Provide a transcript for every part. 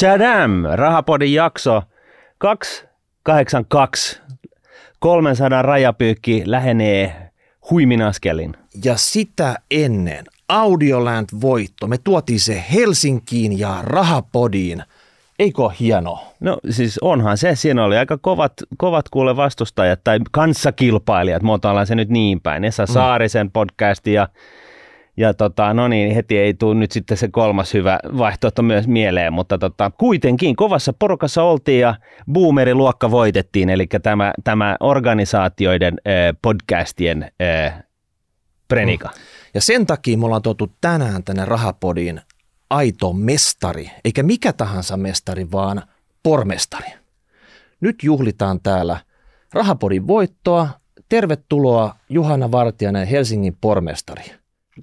Chadam, Rahapodin jakso 282. 300 rajapyykki lähenee huimin askelin. Ja sitä ennen Audioland-voitto. Me tuotiin se Helsinkiin ja Rahapodiin. Eikö ole hienoa? No siis onhan se, siinä oli aika kovat, kovat kuule vastustajat tai kanssakilpailijat, muotoillaan se nyt niin päin. Esa Saarisen podcasti ja ja tota, no niin, heti ei tule nyt sitten se kolmas hyvä vaihtoehto myös mieleen, mutta tota, kuitenkin kovassa porukassa oltiin ja boomeriluokka voitettiin, eli tämä, tämä organisaatioiden äh, podcastien äh, prenika. Mm. Ja sen takia me ollaan tuotu tänään tänne Rahapodiin aito mestari, eikä mikä tahansa mestari, vaan pormestari. Nyt juhlitaan täällä Rahapodin voittoa. Tervetuloa Juhana Vartijainen, Helsingin pormestari.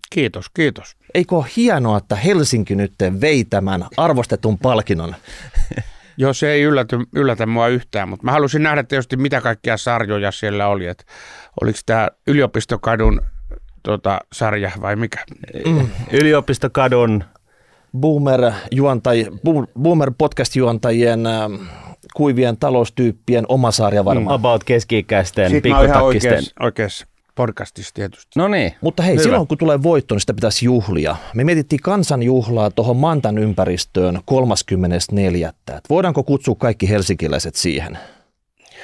Kiitos, kiitos. Eikö ole hienoa, että Helsinki nyt vei tämän arvostetun palkinnon? Joo, se ei ylläty, yllätä mua yhtään, mutta mä halusin nähdä tietysti, mitä kaikkia sarjoja siellä oli. Et oliko tämä yliopistokadun tota, sarja vai mikä? Mm. Yliopistokadun Boomer, juontaj, Boomer podcast-juontajien äh, kuivien taloustyyppien oma sarja varmaan. About keski-ikäisten, oikeassa, oikeassa podcastissa tietysti. No niin. Mutta hei, Hyvä. silloin kun tulee voitto, niin sitä pitäisi juhlia. Me mietittiin kansanjuhlaa tuohon Mantan ympäristöön 34. Et voidaanko kutsua kaikki helsinkiläiset siihen?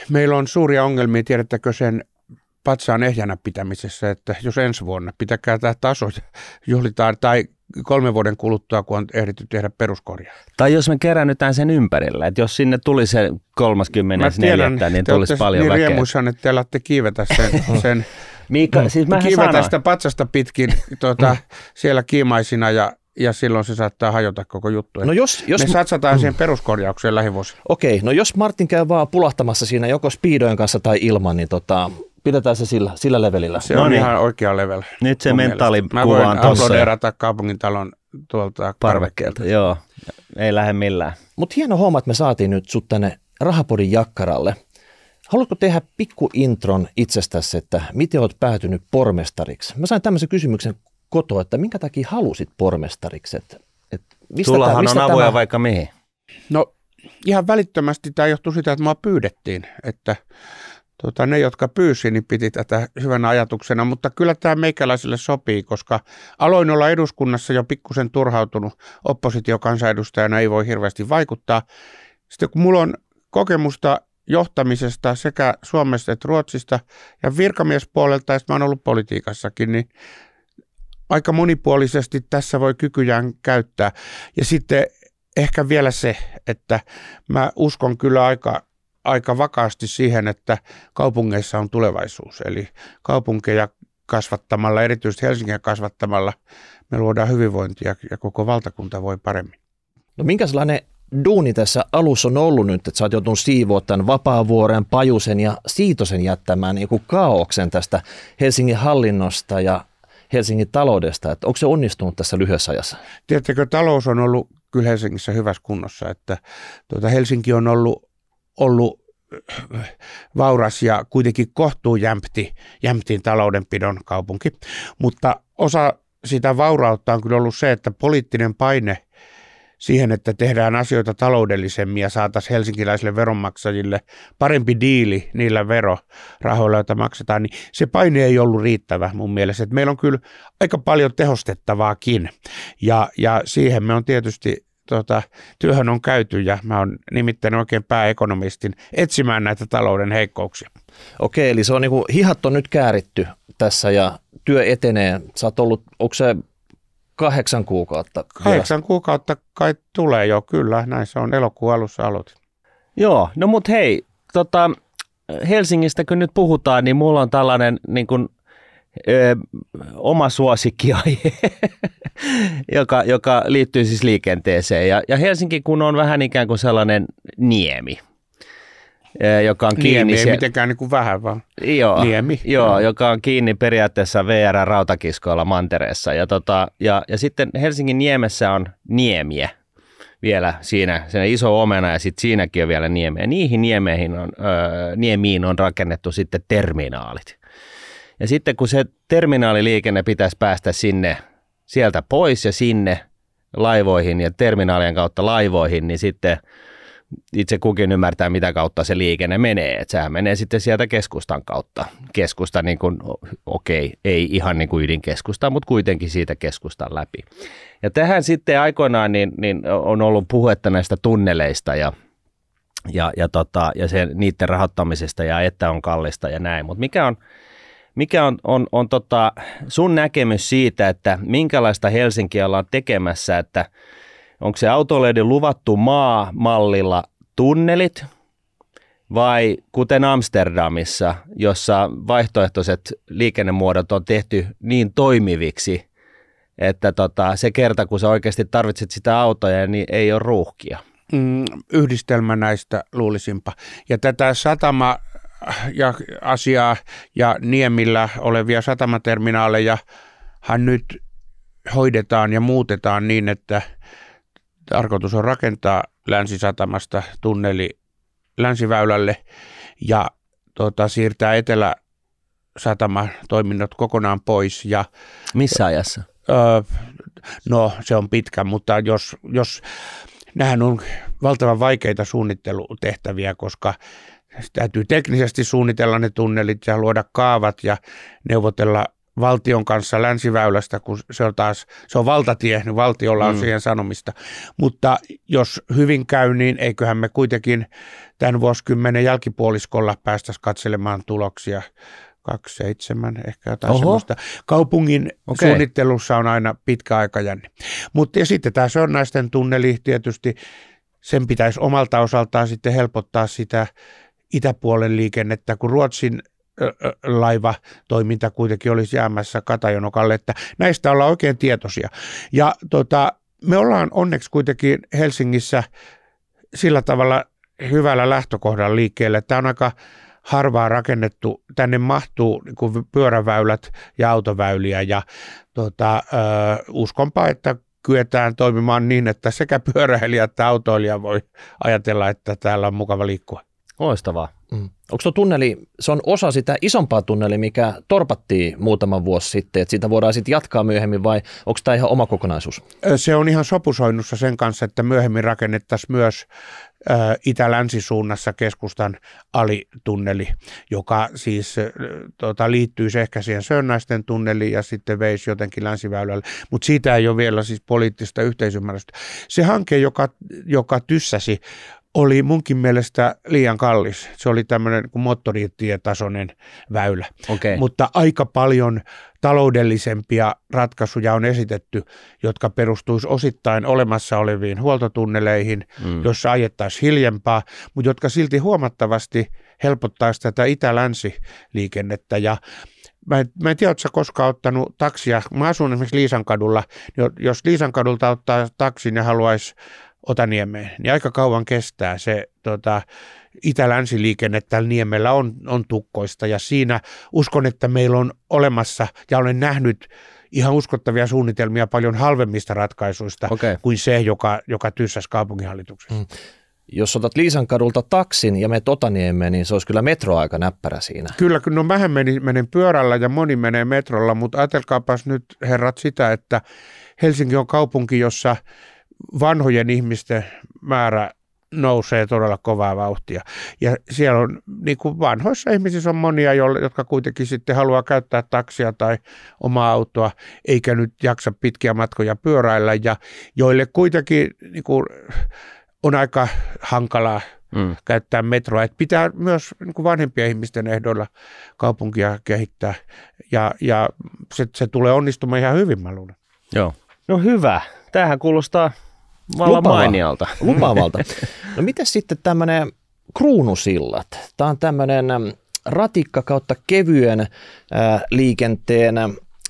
Meillä on suuria ongelmia, tiedättekö sen patsaan ehjänä pitämisessä, että jos ensi vuonna pitäkää tämä taso juhlitaan tai kolmen vuoden kuluttua, kun on ehditty tehdä peruskorjaa. Tai jos me kerännytään sen ympärillä, että jos sinne tuli se 34, niin tulisi paljon niin väkeä. riemuissaan, että te alatte kiivetä sen, sen Miika, siis kiivetä sanoin. sitä patsasta pitkin tuota, siellä kiimaisina ja ja silloin se saattaa hajota koko juttu. No jos, jos... Me satsataan siihen peruskorjaukseen lähivuosina. Okei, no jos Martin käy vaan pulahtamassa siinä joko speedojen kanssa tai ilman, niin tota, pidetään se sillä, sillä levelillä. Se no on niin. ihan oikea level. Nyt se mentaalikuva on tuossa. Mä voin kaupungintalon tuolta parvekkeelta. Joo, ei lähde millään. Mutta hieno homma, että me saatiin nyt sut tänne Rahapodin jakkaralle. Haluatko tehdä pikku intron itsestäsi, että miten olet päätynyt pormestariksi? Mä sain tämmöisen kysymyksen kotoa, että minkä takia halusit pormestariksi? Et, et mistä Tullahan tämä, mistä on avoja tämä... vaikka mihin. No ihan välittömästi tämä johtuu siitä, että mua pyydettiin, että tota, ne, jotka pyysi, niin piti tätä hyvänä ajatuksena, mutta kyllä tämä meikäläiselle sopii, koska aloin olla eduskunnassa jo pikkusen turhautunut oppositiokansanedustajana, ei voi hirveästi vaikuttaa. Sitten kun mulla on kokemusta johtamisesta sekä Suomesta että Ruotsista ja virkamiespuolelta, ja mä oon ollut politiikassakin, niin aika monipuolisesti tässä voi kykyjään käyttää. Ja sitten ehkä vielä se, että mä uskon kyllä aika aika vakaasti siihen, että kaupungeissa on tulevaisuus. Eli kaupunkeja kasvattamalla, erityisesti Helsinkiä kasvattamalla, me luodaan hyvinvointia ja koko valtakunta voi paremmin. No minkälainen duuni tässä alussa on ollut nyt, että sä oot joutunut siivoa tämän Vapaavuoren, Pajusen ja Siitosen jättämään niin kaauksen tästä Helsingin hallinnosta ja Helsingin taloudesta, että onko se onnistunut tässä lyhyessä ajassa? Tiedättekö, talous on ollut kyllä Helsingissä hyvässä kunnossa, että tuota Helsinki on ollut ollut vauras ja kuitenkin kohtuu jämpti, jämptiin taloudenpidon kaupunki. Mutta osa sitä vaurautta on kyllä ollut se, että poliittinen paine siihen, että tehdään asioita taloudellisemmin ja saataisiin helsinkiläisille veronmaksajille parempi diili niillä verorahoilla, joita maksetaan, niin se paine ei ollut riittävä mun mielestä. Meillä on kyllä aika paljon tehostettavaakin ja, ja siihen me on tietysti tota, työhön on käyty ja mä oon nimittäin oikein pääekonomistin etsimään näitä talouden heikkouksia. Okei, eli se on niinku, hihat on nyt kääritty tässä ja työ etenee. Sä oot ollut, onko se kahdeksan kuukautta? Kahdeksan vielä? kuukautta kai tulee jo, kyllä. Näin se on elokuun alussa aloitin. Joo, no mut hei, tota, Helsingistä kun nyt puhutaan, niin mulla on tällainen niin kuin ö, oma suosikkiaihe, joka, joka liittyy siis liikenteeseen. Ja, ja Helsinki kun on vähän ikään kuin sellainen niemi, joka on kiinni. Niemi ei mitenkään niin kuin vähän vaan. Joo, Niemi. Joo, joo, joka on kiinni periaatteessa VR rautakiskoilla mantereessa. Ja, tota, ja, ja sitten Helsingin niemessä on niemiä vielä siinä, siinä iso omena ja sitten siinäkin on vielä niemiä. Niihin niemeihin on, öö, niemiin on rakennettu sitten terminaalit. Ja sitten kun se terminaaliliikenne pitäisi päästä sinne sieltä pois ja sinne, laivoihin ja terminaalien kautta laivoihin, niin sitten itse kukin ymmärtää, mitä kautta se liikenne menee. Että sehän menee sitten sieltä keskustan kautta. Keskusta, niin kuin, okei, okay, ei ihan niin kuin ydinkeskusta, mutta kuitenkin siitä keskustan läpi. Ja tähän sitten aikoinaan niin, niin on ollut puhetta näistä tunneleista ja, ja, ja, tota, ja sen, niiden rahoittamisesta ja että on kallista ja näin. Mutta mikä on, mikä on, on, on tota sun näkemys siitä, että minkälaista Helsinkiä ollaan tekemässä, että onko se autoleiden luvattu maa-mallilla tunnelit vai kuten Amsterdamissa, jossa vaihtoehtoiset liikennemuodot on tehty niin toimiviksi, että tota, se kerta, kun sä oikeasti tarvitset sitä autoja, niin ei ole ruuhkia. Mm, yhdistelmä näistä luulisinpa. Ja tätä satama ja asiaa ja Niemillä olevia satamaterminaaleja hän nyt hoidetaan ja muutetaan niin, että tarkoitus on rakentaa länsisatamasta tunneli länsiväylälle ja tota, siirtää etelä satama toiminnot kokonaan pois. Ja, Missä ajassa? Öö, no se on pitkä, mutta jos, jos nämähän on valtavan vaikeita suunnittelutehtäviä, koska täytyy teknisesti suunnitella ne tunnelit ja luoda kaavat ja neuvotella valtion kanssa länsiväylästä, kun se on taas, se on valtatie, niin valtiolla on mm. siihen sanomista. Mutta jos hyvin käy, niin eiköhän me kuitenkin tämän vuosikymmenen jälkipuoliskolla päästäisiin katselemaan tuloksia 27 ehkä jotain Oho. semmoista. Kaupungin okay. suunnittelussa on aina pitkä aikajänne. Mutta ja sitten tämä naisten tunneli tietysti, sen pitäisi omalta osaltaan sitten helpottaa sitä itäpuolen liikennettä, kun Ruotsin laiva toiminta kuitenkin olisi jäämässä Katajonokalle, että näistä ollaan oikein tietoisia. Ja tota, me ollaan onneksi kuitenkin Helsingissä sillä tavalla hyvällä lähtökohdalla liikkeelle. Tämä on aika harvaa rakennettu. Tänne mahtuu niin kuin pyöräväylät ja autoväyliä ja tota, ö, uskonpa, että kyetään toimimaan niin, että sekä pyöräilijä että autoilija voi ajatella, että täällä on mukava liikkua. Loistavaa. Onko tuo tunneli, se on osa sitä isompaa tunneli, mikä torpattiin muutama vuosi sitten, että siitä voidaan sitten jatkaa myöhemmin vai onko tämä ihan oma kokonaisuus? Se on ihan sopusoinnussa sen kanssa, että myöhemmin rakennettaisiin myös itä-länsisuunnassa keskustan alitunneli, joka siis tota, liittyy ehkä siihen Sönnäisten tunneliin ja sitten veisi jotenkin länsiväylälle, mutta siitä ei ole vielä siis poliittista yhteisymmärrystä. Se hanke, joka, joka tyssäsi, oli munkin mielestä liian kallis. Se oli tämmöinen moottoritietasoinen väylä. Okay. Mutta aika paljon taloudellisempia ratkaisuja on esitetty, jotka perustuisi osittain olemassa oleviin huoltotunneleihin, mm. joissa ajettaisiin hiljempaa, mutta jotka silti huomattavasti helpottaisi tätä itä-länsi-liikennettä. Ja Mä en, mä en tiedä, oletko koskaan ottanut taksia. Mä asun esimerkiksi Liisankadulla. Jos Liisankadulta ottaa taksin ja haluaisi Otaniemeen, niin aika kauan kestää se tota, itä-länsiliikenne tällä niemellä on, on tukkoista ja siinä uskon, että meillä on olemassa ja olen nähnyt ihan uskottavia suunnitelmia paljon halvemmista ratkaisuista okay. kuin se, joka, joka tyssäsi kaupunginhallituksessa. Mm. Jos otat Liisan kadulta taksin ja menet Otaniemeen, niin se olisi kyllä metroaika näppärä siinä. Kyllä, no mähän menen, menen pyörällä ja moni menee metrolla, mutta ajatelkaapas nyt herrat sitä, että Helsinki on kaupunki, jossa vanhojen ihmisten määrä nousee todella kovaa vauhtia. Ja siellä on, niin kuin vanhoissa ihmisissä on monia, jotka kuitenkin sitten haluaa käyttää taksia tai omaa autoa, eikä nyt jaksa pitkiä matkoja pyöräillä, ja joille kuitenkin niin kuin, on aika hankalaa mm. käyttää metroa. Et pitää myös niin kuin vanhempien ihmisten ehdoilla kaupunkia kehittää, ja, ja se, se tulee onnistumaan ihan hyvin, mä luulen. Joo. No hyvä. Tämähän kuulostaa Vallan mainialta. Lupaavalta. No miten sitten tämmöinen kruunusillat? Tämä on tämmöinen ratikka kautta kevyen liikenteen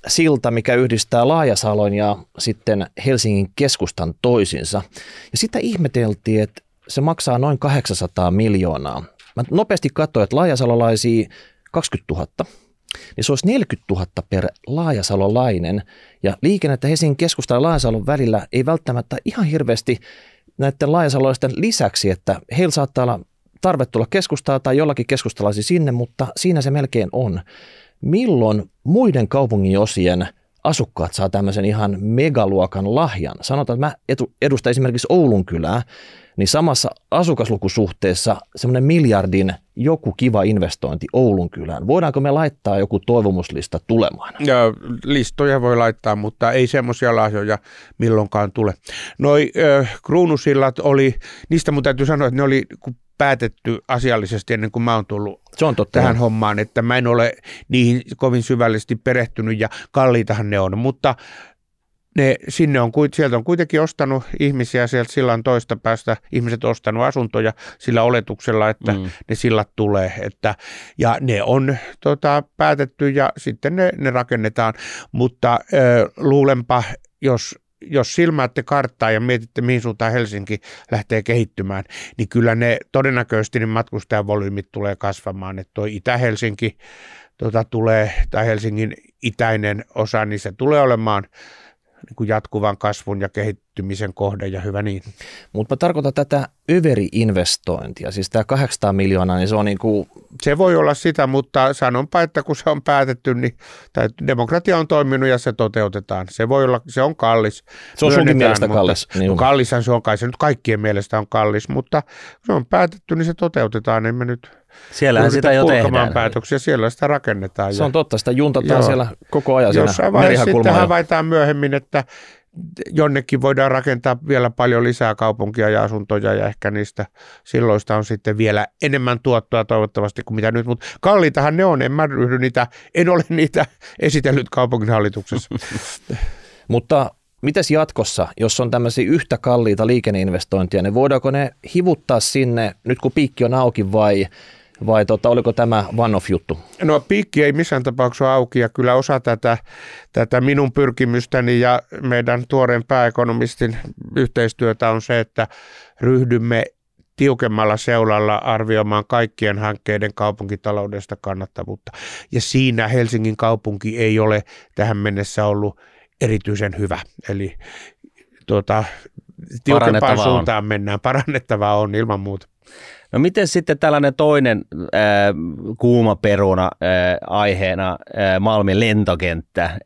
silta, mikä yhdistää Laajasalon ja sitten Helsingin keskustan toisinsa. Ja sitä ihmeteltiin, että se maksaa noin 800 miljoonaa. Mä nopeasti katsoin, että laajasalolaisia 20 000 niin se olisi 40 000 per laajasalolainen. Ja liikennettä Helsingin keskustan ja Laajasalon välillä ei välttämättä ihan hirveästi näiden laajasalolaisten lisäksi, että heillä saattaa olla tarve tulla keskustaa tai jollakin keskustalaisi sinne, mutta siinä se melkein on. Milloin muiden kaupungin osien asukkaat saa tämmöisen ihan megaluokan lahjan. Sanotaan, että mä edustan esimerkiksi Oulun kylää, niin samassa asukaslukusuhteessa semmoinen miljardin joku kiva investointi Oulun kylään. Voidaanko me laittaa joku toivomuslista tulemaan? Ja listoja voi laittaa, mutta ei semmoisia lahjoja milloinkaan tule. Noi äh, kruunusillat oli, niistä mun täytyy sanoa, että ne oli päätetty asiallisesti ennen kuin mä oon tullut Se on totta. tähän hommaan, että mä en ole niihin kovin syvällisesti perehtynyt ja kalliitahan ne on, mutta ne, sinne on, sieltä on kuitenkin ostanut ihmisiä sieltä sillan toista päästä, ihmiset ostanut asuntoja sillä oletuksella, että mm. ne sillat tulee. Että, ja ne on tota, päätetty ja sitten ne, ne rakennetaan, mutta ö, luulenpa, jos jos silmäätte karttaa ja mietitte, mihin suuntaan Helsinki lähtee kehittymään, niin kyllä ne todennäköisesti ne matkustajavolyymit tulee kasvamaan. Että tuo Itä-Helsinki tota, tulee, tai Helsingin itäinen osa, niin se tulee olemaan niin jatkuvan kasvun ja kehittymisen kohde ja hyvä niin. Mutta mä tarkoitan tätä överi-investointia, siis tämä 800 miljoonaa, niin se on niin kuin... Se voi olla sitä, mutta sanonpa, että kun se on päätetty, niin tai demokratia on toiminut ja se toteutetaan. Se voi olla, se on kallis. Se on sunkin mielestä kallis. Niin no, kallishan se on kai, se nyt kaikkien mielestä on kallis, mutta kun se on päätetty, niin se toteutetaan. Emme nyt Siellähän sitä jo tehdään. päätöksiä, siellä sitä rakennetaan. Se on totta, sitä juntataan Joo. siellä koko ajan. Jossain vaiheessa sitten havaitaan myöhemmin, että jonnekin voidaan rakentaa vielä paljon lisää kaupunkia ja asuntoja ja ehkä niistä silloista on sitten vielä enemmän tuottoa toivottavasti kuin mitä nyt, mutta kalliitahan ne on, en mä ryhdy niitä, en ole niitä esitellyt kaupunginhallituksessa. mutta Mitäs jatkossa, jos on tämmöisiä yhtä kalliita liikenneinvestointia, niin voidaanko ne hivuttaa sinne nyt kun piikki on auki vai vai tota, oliko tämä one-off-juttu? No piikki ei missään tapauksessa auki ja kyllä osa tätä, tätä minun pyrkimystäni ja meidän tuoreen pääekonomistin yhteistyötä on se, että ryhdymme tiukemmalla seulalla arvioimaan kaikkien hankkeiden kaupunkitaloudesta kannattavuutta. Ja siinä Helsingin kaupunki ei ole tähän mennessä ollut erityisen hyvä. Eli tuota, tiukempaan suuntaan on. mennään. Parannettavaa on ilman muuta. No miten sitten tällainen toinen äh, kuuma peruna äh, aiheena äh, Malmin lentokenttä? Äh,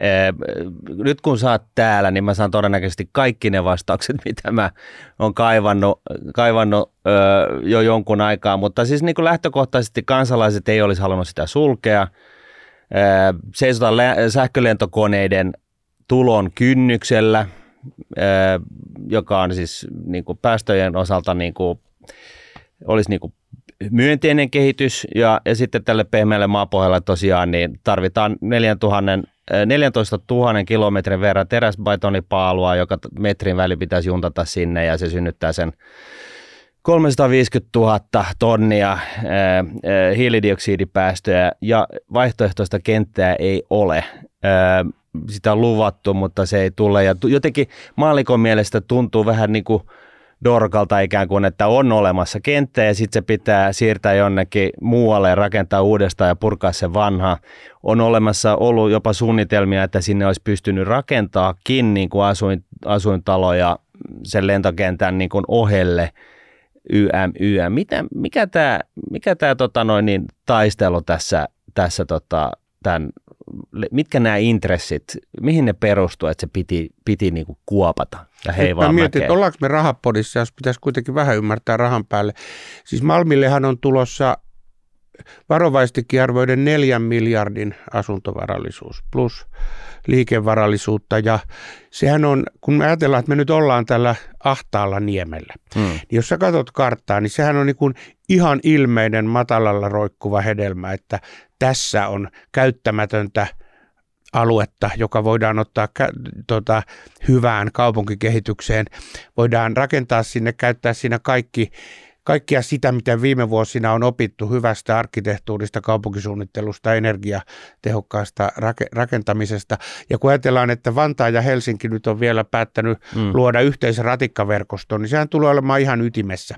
nyt kun sä oot täällä, niin mä saan todennäköisesti kaikki ne vastaukset, mitä mä oon kaivannut, kaivannut äh, jo jonkun aikaa, mutta siis niin kuin lähtökohtaisesti kansalaiset ei olisi halunnut sitä sulkea. Äh, seisotaan lä- sähkölentokoneiden tulon kynnyksellä, äh, joka on siis niin kuin päästöjen osalta niin kuin olisi niin kuin myönteinen kehitys ja, ja sitten tälle pehmeälle maapohjalle tosiaan niin tarvitaan 4000, 14 000 kilometrin verran teräsbetonipaalua, joka metrin väli pitäisi juntata sinne ja se synnyttää sen 350 000 tonnia ää, ää, hiilidioksidipäästöjä ja vaihtoehtoista kenttää ei ole. Ää, sitä on luvattu, mutta se ei tule ja jotenkin maalikon mielestä tuntuu vähän niin kuin – dorkalta ikään kuin, että on olemassa kenttä ja sitten se pitää siirtää jonnekin muualle ja rakentaa uudestaan ja purkaa se vanha. On olemassa ollut jopa suunnitelmia, että sinne olisi pystynyt rakentaakin niin kuin asuin, asuintaloja sen lentokentän niin kuin ohelle YM, YM. Mitä, mikä tämä mikä tää, tota noin, niin, taistelu tässä, tässä tota, tämän mitkä nämä intressit, mihin ne perustuu, että se piti, piti niinku kuopata ja heivaa Mä mietin, että ollaanko me rahapodissa, jos pitäisi kuitenkin vähän ymmärtää rahan päälle. Siis Malmillehan on tulossa varovaisesti arvoiden neljän miljardin asuntovarallisuus plus liikevarallisuutta ja sehän on, kun me ajatellaan, että me nyt ollaan tällä ahtaalla niemellä, hmm. niin jos sä katsot karttaa, niin sehän on niin kuin ihan ilmeinen matalalla roikkuva hedelmä, että tässä on käyttämätöntä aluetta, joka voidaan ottaa tota, hyvään kaupunkikehitykseen. Voidaan rakentaa sinne, käyttää siinä kaikki kaikkia sitä, mitä viime vuosina on opittu hyvästä arkkitehtuurista, kaupunkisuunnittelusta, energiatehokkaasta rakentamisesta. Ja kun ajatellaan, että Vantaa ja Helsinki nyt on vielä päättänyt mm. luoda yhteisen ratikkaverkoston, niin sehän tulee olemaan ihan ytimessä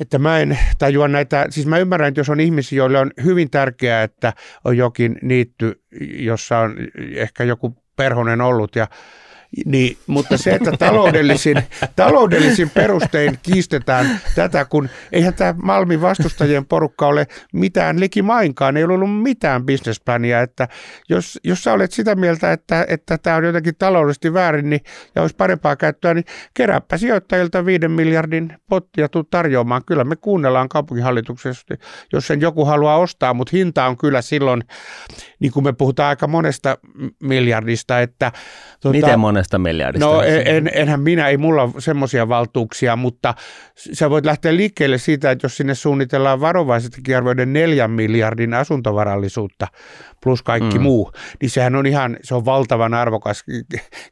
että mä en tajua näitä, siis mä ymmärrän, että jos on ihmisiä, joille on hyvin tärkeää, että on jokin niitty, jossa on ehkä joku perhonen ollut ja Niin, mutta se, että taloudellisin, taloudellisin perustein kiistetään tätä, kun eihän tämä Malmin vastustajien porukka ole mitään likimainkaan, ei ole ollut mitään bisnesplania, että jos, jos sä olet sitä mieltä, että, että tämä on jotenkin taloudellisesti väärin niin, ja olisi parempaa käyttöä, niin kerääpä sijoittajilta viiden miljardin pottia tuu tarjoamaan. Kyllä me kuunnellaan kaupunginhallituksessa, jos sen joku haluaa ostaa, mutta hinta on kyllä silloin, niin kuin me puhutaan aika monesta miljardista, että... Tuota, Miten monesta miljardista? No en, enhän minä, ei mulla semmoisia valtuuksia, mutta sä voit lähteä liikkeelle siitä, että jos sinne suunnitellaan varovaisesti arvioiden neljän miljardin asuntovarallisuutta plus kaikki mm. muu, niin sehän on ihan, se on valtavan arvokas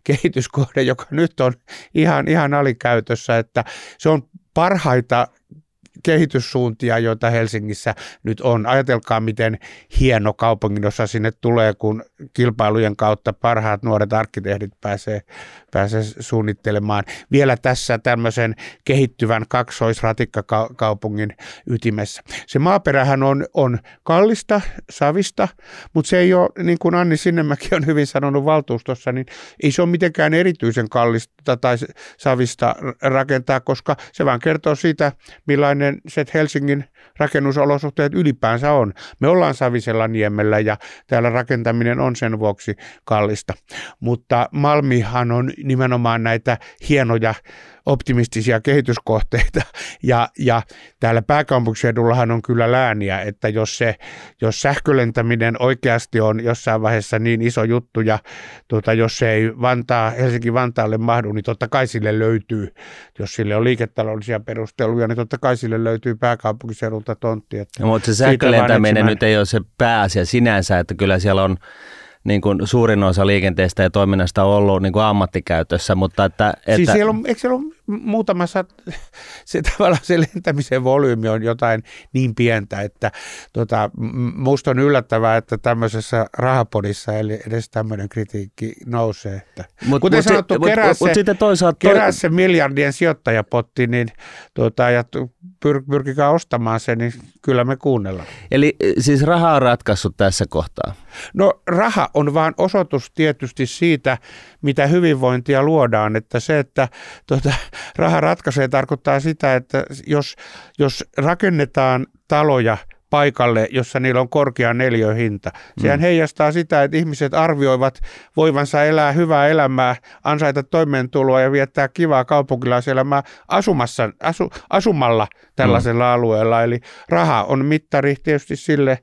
kehityskohde, joka nyt on ihan, ihan alikäytössä, että se on parhaita kehityssuuntia, joita Helsingissä nyt on. Ajatelkaa, miten hieno kaupunginosa sinne tulee, kun kilpailujen kautta parhaat nuoret arkkitehdit pääsee, pääsee suunnittelemaan. Vielä tässä tämmöisen kehittyvän kaksoisratikkakaupungin ytimessä. Se maaperähän on, on kallista, savista, mutta se ei ole, niin kuin Anni Sinnemäki on hyvin sanonut valtuustossa, niin ei se ole mitenkään erityisen kallista tai savista rakentaa, koska se vaan kertoo siitä, millainen se Helsingin rakennusolosuhteet ylipäänsä on. Me ollaan Savisella niemellä ja täällä rakentaminen on sen vuoksi kallista. Mutta Malmihan on nimenomaan näitä hienoja optimistisia kehityskohteita. Ja, ja täällä pääkaupunkiseudullahan on kyllä lääniä, että jos, se, jos sähkölentäminen oikeasti on jossain vaiheessa niin iso juttu ja tuota, jos se ei Vantaa, Helsinki-Vantaalle mahdu, niin totta kai sille löytyy, jos sille on liiketaloudellisia perusteluja, niin totta kai sille löytyy pääkaupunkiseudulta tontti. Että no, mutta se sähkölentäminen nyt ei ole se pääasia sinänsä, että kyllä siellä on niin kuin suurin osa liikenteestä ja toiminnasta on ollut niin kuin ammattikäytössä, mutta että... että... Siis siellä on, eikö siellä ole muutama sat, se tavallaan se lentämisen volyymi on jotain niin pientä, että tota, musta on yllättävää, että tämmöisessä rahapodissa eli edes tämmöinen kritiikki nousee. Että, mut, kuten mut, sanottu, mut, kerää, mut, se, mut toisaalta kerää toi... se miljardien sijoittajapotti niin, tota, ja pyr, pyrkikää ostamaan se, niin kyllä me kuunnellaan. Eli siis raha on ratkaissut tässä kohtaa? No raha on vaan osoitus tietysti siitä, mitä hyvinvointia luodaan, että se, että tuota, raha ratkaisee tarkoittaa sitä, että jos, jos rakennetaan taloja paikalle, jossa niillä on korkea neliöhinta. Sehän mm. heijastaa sitä, että ihmiset arvioivat voivansa elää hyvää elämää, ansaita toimeentuloa ja viettää kivaa kaupunkilaiselämää asumassa, asu, asumalla tällaisella mm. alueella. Eli raha on mittari tietysti sille,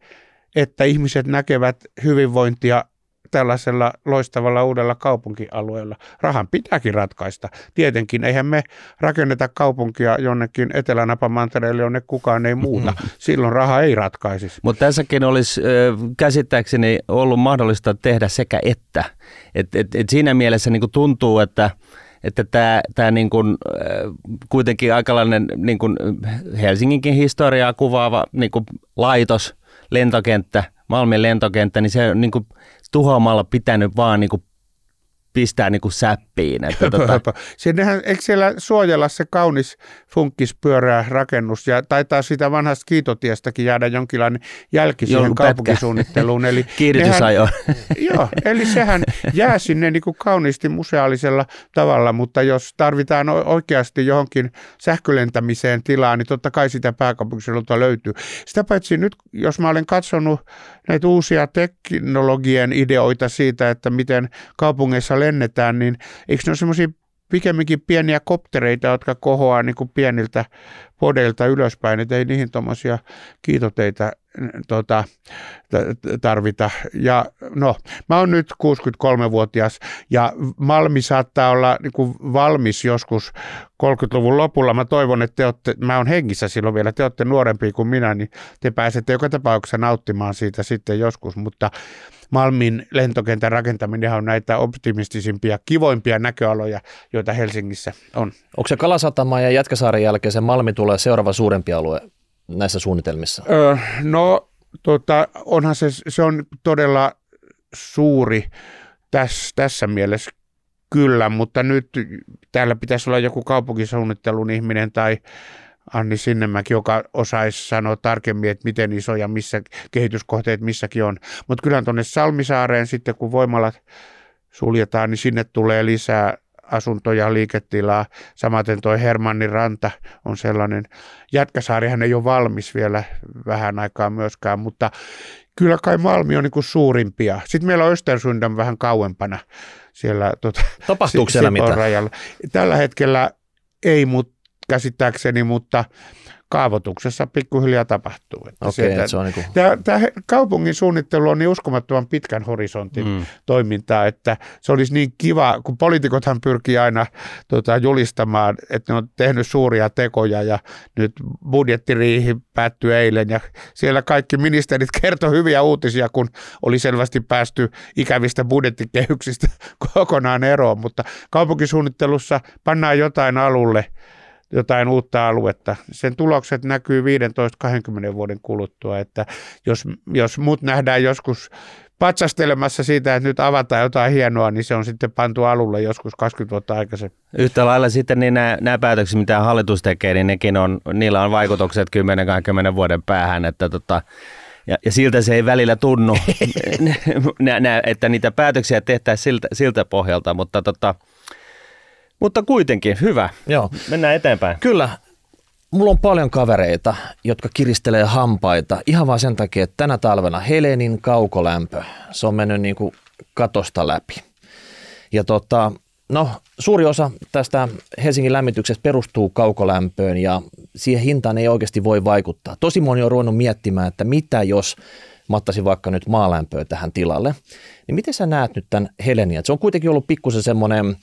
että ihmiset näkevät hyvinvointia tällaisella loistavalla uudella kaupunkialueella. Rahan pitääkin ratkaista. Tietenkin, eihän me rakenneta kaupunkia jonnekin Etelä-Napamantereelle, jonne kukaan ei muuta. Silloin raha ei ratkaisisi. Mutta tässäkin olisi käsittääkseni ollut mahdollista tehdä sekä että. Et, et, et siinä mielessä niin tuntuu, että että tämä, tämä niin kuin, kuitenkin aikalainen niin kuin Helsinginkin historiaa kuvaava niin kuin laitos, lentokenttä, Malmin lentokenttä, niin se on niin kuin tuhoamalla pitänyt vaan niin kuin pistää niin kuin säppiin. Että tota... Sinnehän, eikö siellä suojella se kaunis funkkispyörää rakennus ja taitaa sitä vanhasta kiitotiestäkin jäädä jonkinlainen jälki siihen Jonkun kaupunkisuunnitteluun. Eli Kiihdytysajo. joo, eli sehän jää sinne niin kuin kauniisti museaalisella tavalla, mutta jos tarvitaan oikeasti johonkin sähkölentämiseen tilaa, niin totta kai sitä pääkaupunkiseudulta löytyy. Sitä paitsi nyt, jos mä olen katsonut näitä uusia teknologian ideoita siitä, että miten kaupungeissa lennetään, niin eikö ne ole semmoisia pikemminkin pieniä koptereita, jotka kohoaa niin kuin pieniltä podeilta ylöspäin, että ei niihin tuommoisia kiitoteita tota, tarvita. Ja no, mä oon nyt 63-vuotias ja Malmi saattaa olla niin kuin valmis joskus 30-luvun lopulla. Mä toivon, että te olette, mä oon hengissä silloin vielä, te olette nuorempi kuin minä, niin te pääsette joka tapauksessa nauttimaan siitä sitten joskus, mutta Malmin lentokentän rakentaminen on näitä optimistisimpia, kivoimpia näköaloja, joita Helsingissä on. Onko se Kalasatama ja Jätkäsaaren jälkeen se Malmi tulee seuraava suurempi alue näissä suunnitelmissa? Öö, no tota, onhan se, se on todella suuri tässä, tässä mielessä kyllä, mutta nyt täällä pitäisi olla joku kaupunkisuunnittelun ihminen tai Anni Sinnemäki, joka osaisi sanoa tarkemmin, että miten isoja missä kehityskohteet missäkin on. Mutta kyllä tuonne Salmisaareen sitten, kun voimalat suljetaan, niin sinne tulee lisää asuntoja, liiketilaa. Samaten tuo Hermannin ranta on sellainen. Jätkäsaarihan ei ole valmis vielä vähän aikaa myöskään, mutta kyllä kai Malmi on niin suurimpia. Sitten meillä on Östersundan vähän kauempana siellä tota, Tapahtuuko siellä mitä? Rajalla. Tällä hetkellä ei mut, käsittääkseni, mutta kaavoituksessa pikkuhiljaa tapahtuu. Että okay, sieltä, se on niin tämä, tämä kaupungin suunnittelu on niin uskomattoman pitkän horisontin mm. toimintaa, että se olisi niin kiva, kun poliitikothan pyrkii aina tota, julistamaan, että ne on tehnyt suuria tekoja ja nyt budjettiriihi päättyi eilen ja siellä kaikki ministerit kertoi hyviä uutisia, kun oli selvästi päästy ikävistä budjettikehyksistä kokonaan eroon, mutta kaupunkisuunnittelussa pannaan jotain alulle – jotain uutta aluetta. Sen tulokset näkyy 15-20 vuoden kuluttua, että jos, jos muut nähdään joskus patsastelemassa siitä, että nyt avataan jotain hienoa, niin se on sitten pantu alulle joskus 20 vuotta aikaisemmin. Yhtä lailla sitten niin nämä, nämä päätökset, mitä hallitus tekee, niin nekin on, niillä on vaikutukset 10-20 vuoden päähän, että tota, ja, ja siltä se ei välillä tunnu, että niitä päätöksiä tehtäisiin siltä, siltä pohjalta, mutta tota, mutta kuitenkin, hyvä. Joo. Mennään eteenpäin. Kyllä. Mulla on paljon kavereita, jotka kiristelee hampaita ihan vaan sen takia, että tänä talvena Helenin kaukolämpö, se on mennyt niin kuin katosta läpi. Ja tota, no, suuri osa tästä Helsingin lämmityksestä perustuu kaukolämpöön ja siihen hintaan ei oikeasti voi vaikuttaa. Tosi moni on ruvennut miettimään, että mitä jos mattasi vaikka nyt maalämpöä tähän tilalle. Niin miten sä näet nyt tämän Helenin? Se on kuitenkin ollut pikkusen semmoinen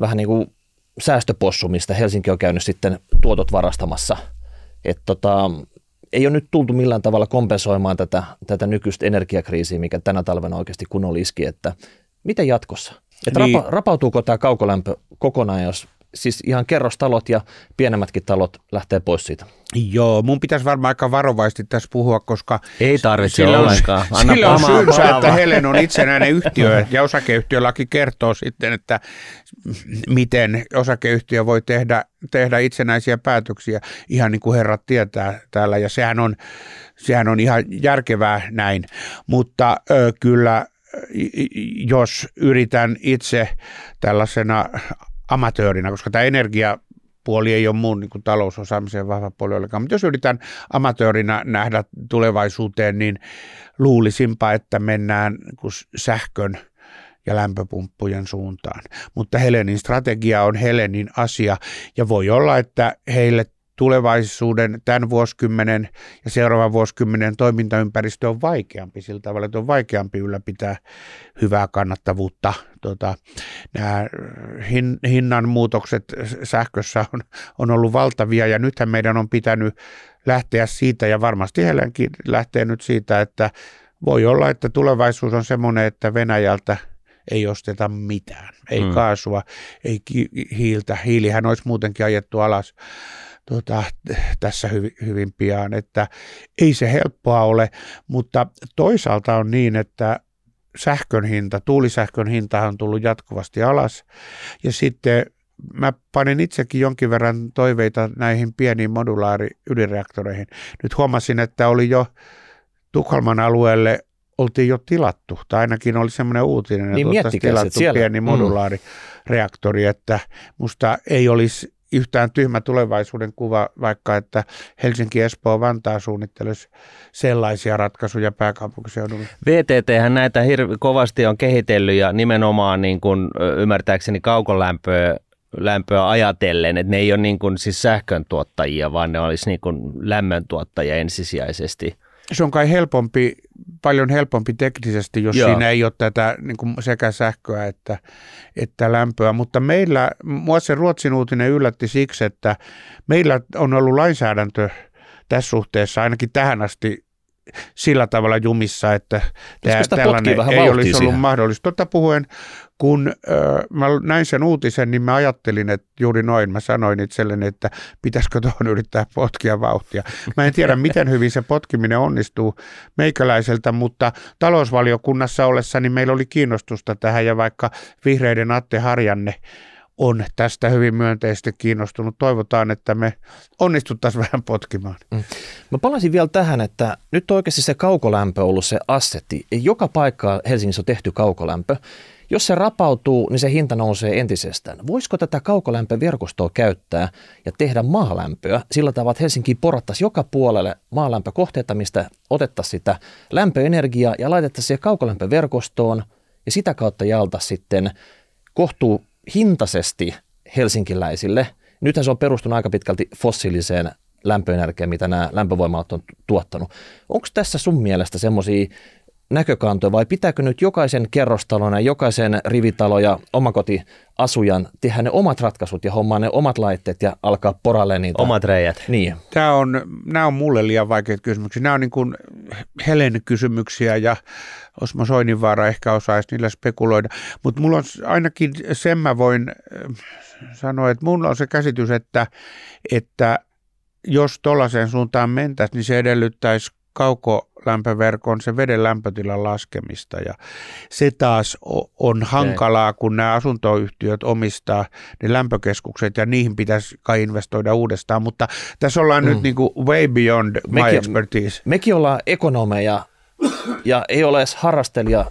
vähän niin kuin säästöpossu, mistä Helsinki on käynyt sitten tuotot varastamassa. Että tota, ei ole nyt tultu millään tavalla kompensoimaan tätä, tätä nykyistä energiakriisiä, mikä tänä talvena oikeasti kunnolla iski, että miten jatkossa? Että niin. rapa, rapautuuko tämä kaukolämpö kokonaan, jos siis ihan kerrostalot ja pienemmätkin talot lähtee pois siitä. Joo, mun pitäisi varmaan aika varovaisesti tässä puhua, koska... Ei tarvitse sillä ollenkaan. Anna sillä on syynsä, että Helen on itsenäinen yhtiö ja osakeyhtiölaki kertoo sitten, että miten osakeyhtiö voi tehdä, tehdä itsenäisiä päätöksiä ihan niin kuin herrat tietää täällä ja sehän on, sehän on ihan järkevää näin, mutta ö, kyllä jos yritän itse tällaisena amatöörinä, koska tämä energia puoli ei ole mun niin talousosaamisen vahva puoli ollenkaan. Mutta jos yritän amatöörinä nähdä tulevaisuuteen, niin luulisinpa, että mennään niin sähkön ja lämpöpumppujen suuntaan. Mutta Helenin strategia on Helenin asia ja voi olla, että heille tulevaisuuden, tämän vuosikymmenen ja seuraavan vuosikymmenen toimintaympäristö on vaikeampi sillä tavalla, että on vaikeampi ylläpitää hyvää kannattavuutta. Tota, nämä hin, hinnan muutokset sähkössä on, on ollut valtavia ja nythän meidän on pitänyt lähteä siitä ja varmasti Helenkin lähtee nyt siitä, että voi olla, että tulevaisuus on semmoinen, että Venäjältä ei osteta mitään, ei hmm. kaasua, ei hiiltä. Hiilihän olisi muutenkin ajettu alas tota, tässä hyvin, hyvin pian, että ei se helppoa ole, mutta toisaalta on niin, että sähkön hinta, tuulisähkön hinta on tullut jatkuvasti alas ja sitten mä panin itsekin jonkin verran toiveita näihin pieniin modulaari-ydinreaktoreihin. Nyt huomasin, että oli jo Tukholman alueelle oltiin jo tilattu, tai ainakin oli semmoinen uutinen, niin että oltaisiin tilattu siellä. pieni mm. modulaarireaktori, että musta ei olisi yhtään tyhmä tulevaisuuden kuva, vaikka että Helsinki, Espoo, Vantaa suunnittelisi sellaisia ratkaisuja pääkaupunkiseudulla. VTT näitä hir- kovasti on kehitellyt ja nimenomaan niin kuin, ymmärtääkseni kaukolämpöä lämpöä ajatellen, että ne ei ole niin kuin, siis sähköntuottajia, vaan ne olisi niin kuin lämmöntuottajia ensisijaisesti. Se on kai helpompi paljon helpompi teknisesti, jos Joo. siinä ei ole tätä niin kuin sekä sähköä että, että lämpöä. Mutta meillä, mua se Ruotsin uutinen yllätti siksi, että meillä on ollut lainsäädäntö tässä suhteessa ainakin tähän asti sillä tavalla jumissa, että tämä, tällainen ei olisi ollut siihen. mahdollista. Totta puhuen, kun äh, mä näin sen uutisen, niin mä ajattelin, että juuri noin, mä sanoin itselleni, että pitäisikö tuohon yrittää potkia vauhtia. Mä en tiedä, miten hyvin se potkiminen onnistuu meikäläiseltä, mutta talousvaliokunnassa ollessa niin meillä oli kiinnostusta tähän ja vaikka vihreiden Atte Harjanne on tästä hyvin myönteisesti kiinnostunut. Toivotaan, että me onnistuttaisiin vähän potkimaan. Mm. Mä palasin vielä tähän, että nyt oikeasti se kaukolämpö on ollut se assetti. Joka paikka Helsingissä on tehty kaukolämpö. Jos se rapautuu, niin se hinta nousee entisestään. Voisiko tätä kaukolämpöverkostoa käyttää ja tehdä maalämpöä sillä tavalla, että Helsinki porattaisi joka puolelle maalämpökohteita, mistä otettaisiin sitä lämpöenergiaa ja laitettaisiin siihen kaukolämpöverkostoon ja sitä kautta jalta sitten kohtuu hintaisesti helsinkiläisille. Nythän se on perustunut aika pitkälti fossiiliseen lämpöenergiaan, mitä nämä lämpövoimalat on tuottanut. Onko tässä sun mielestä semmoisia näkökantoja vai pitääkö nyt jokaisen kerrostalon ja jokaisen rivitalo ja omakotiasujan tehdä ne omat ratkaisut ja hommaa ne omat laitteet ja alkaa poralle niitä? Omat reijät. Niin. Tämä on, nämä on mulle liian vaikeita kysymyksiä. Nämä on niin kuin Helen kysymyksiä ja Osmo Soininvaara ehkä osaisi niillä spekuloida. Mutta mulla on ainakin sen mä voin äh, sanoa, että mulla on se käsitys, että, että jos tuollaiseen suuntaan mentäisiin, niin se edellyttäisi kaukolämpöverkon se veden lämpötilan laskemista ja se taas on hankalaa, kun nämä asuntoyhtiöt omistaa ne lämpökeskukset ja niihin pitäisi kai investoida uudestaan, mutta tässä ollaan mm. nyt niin kuin way beyond my mekin, expertise. Mekin ollaan ekonomeja ja ei ole edes harrastelija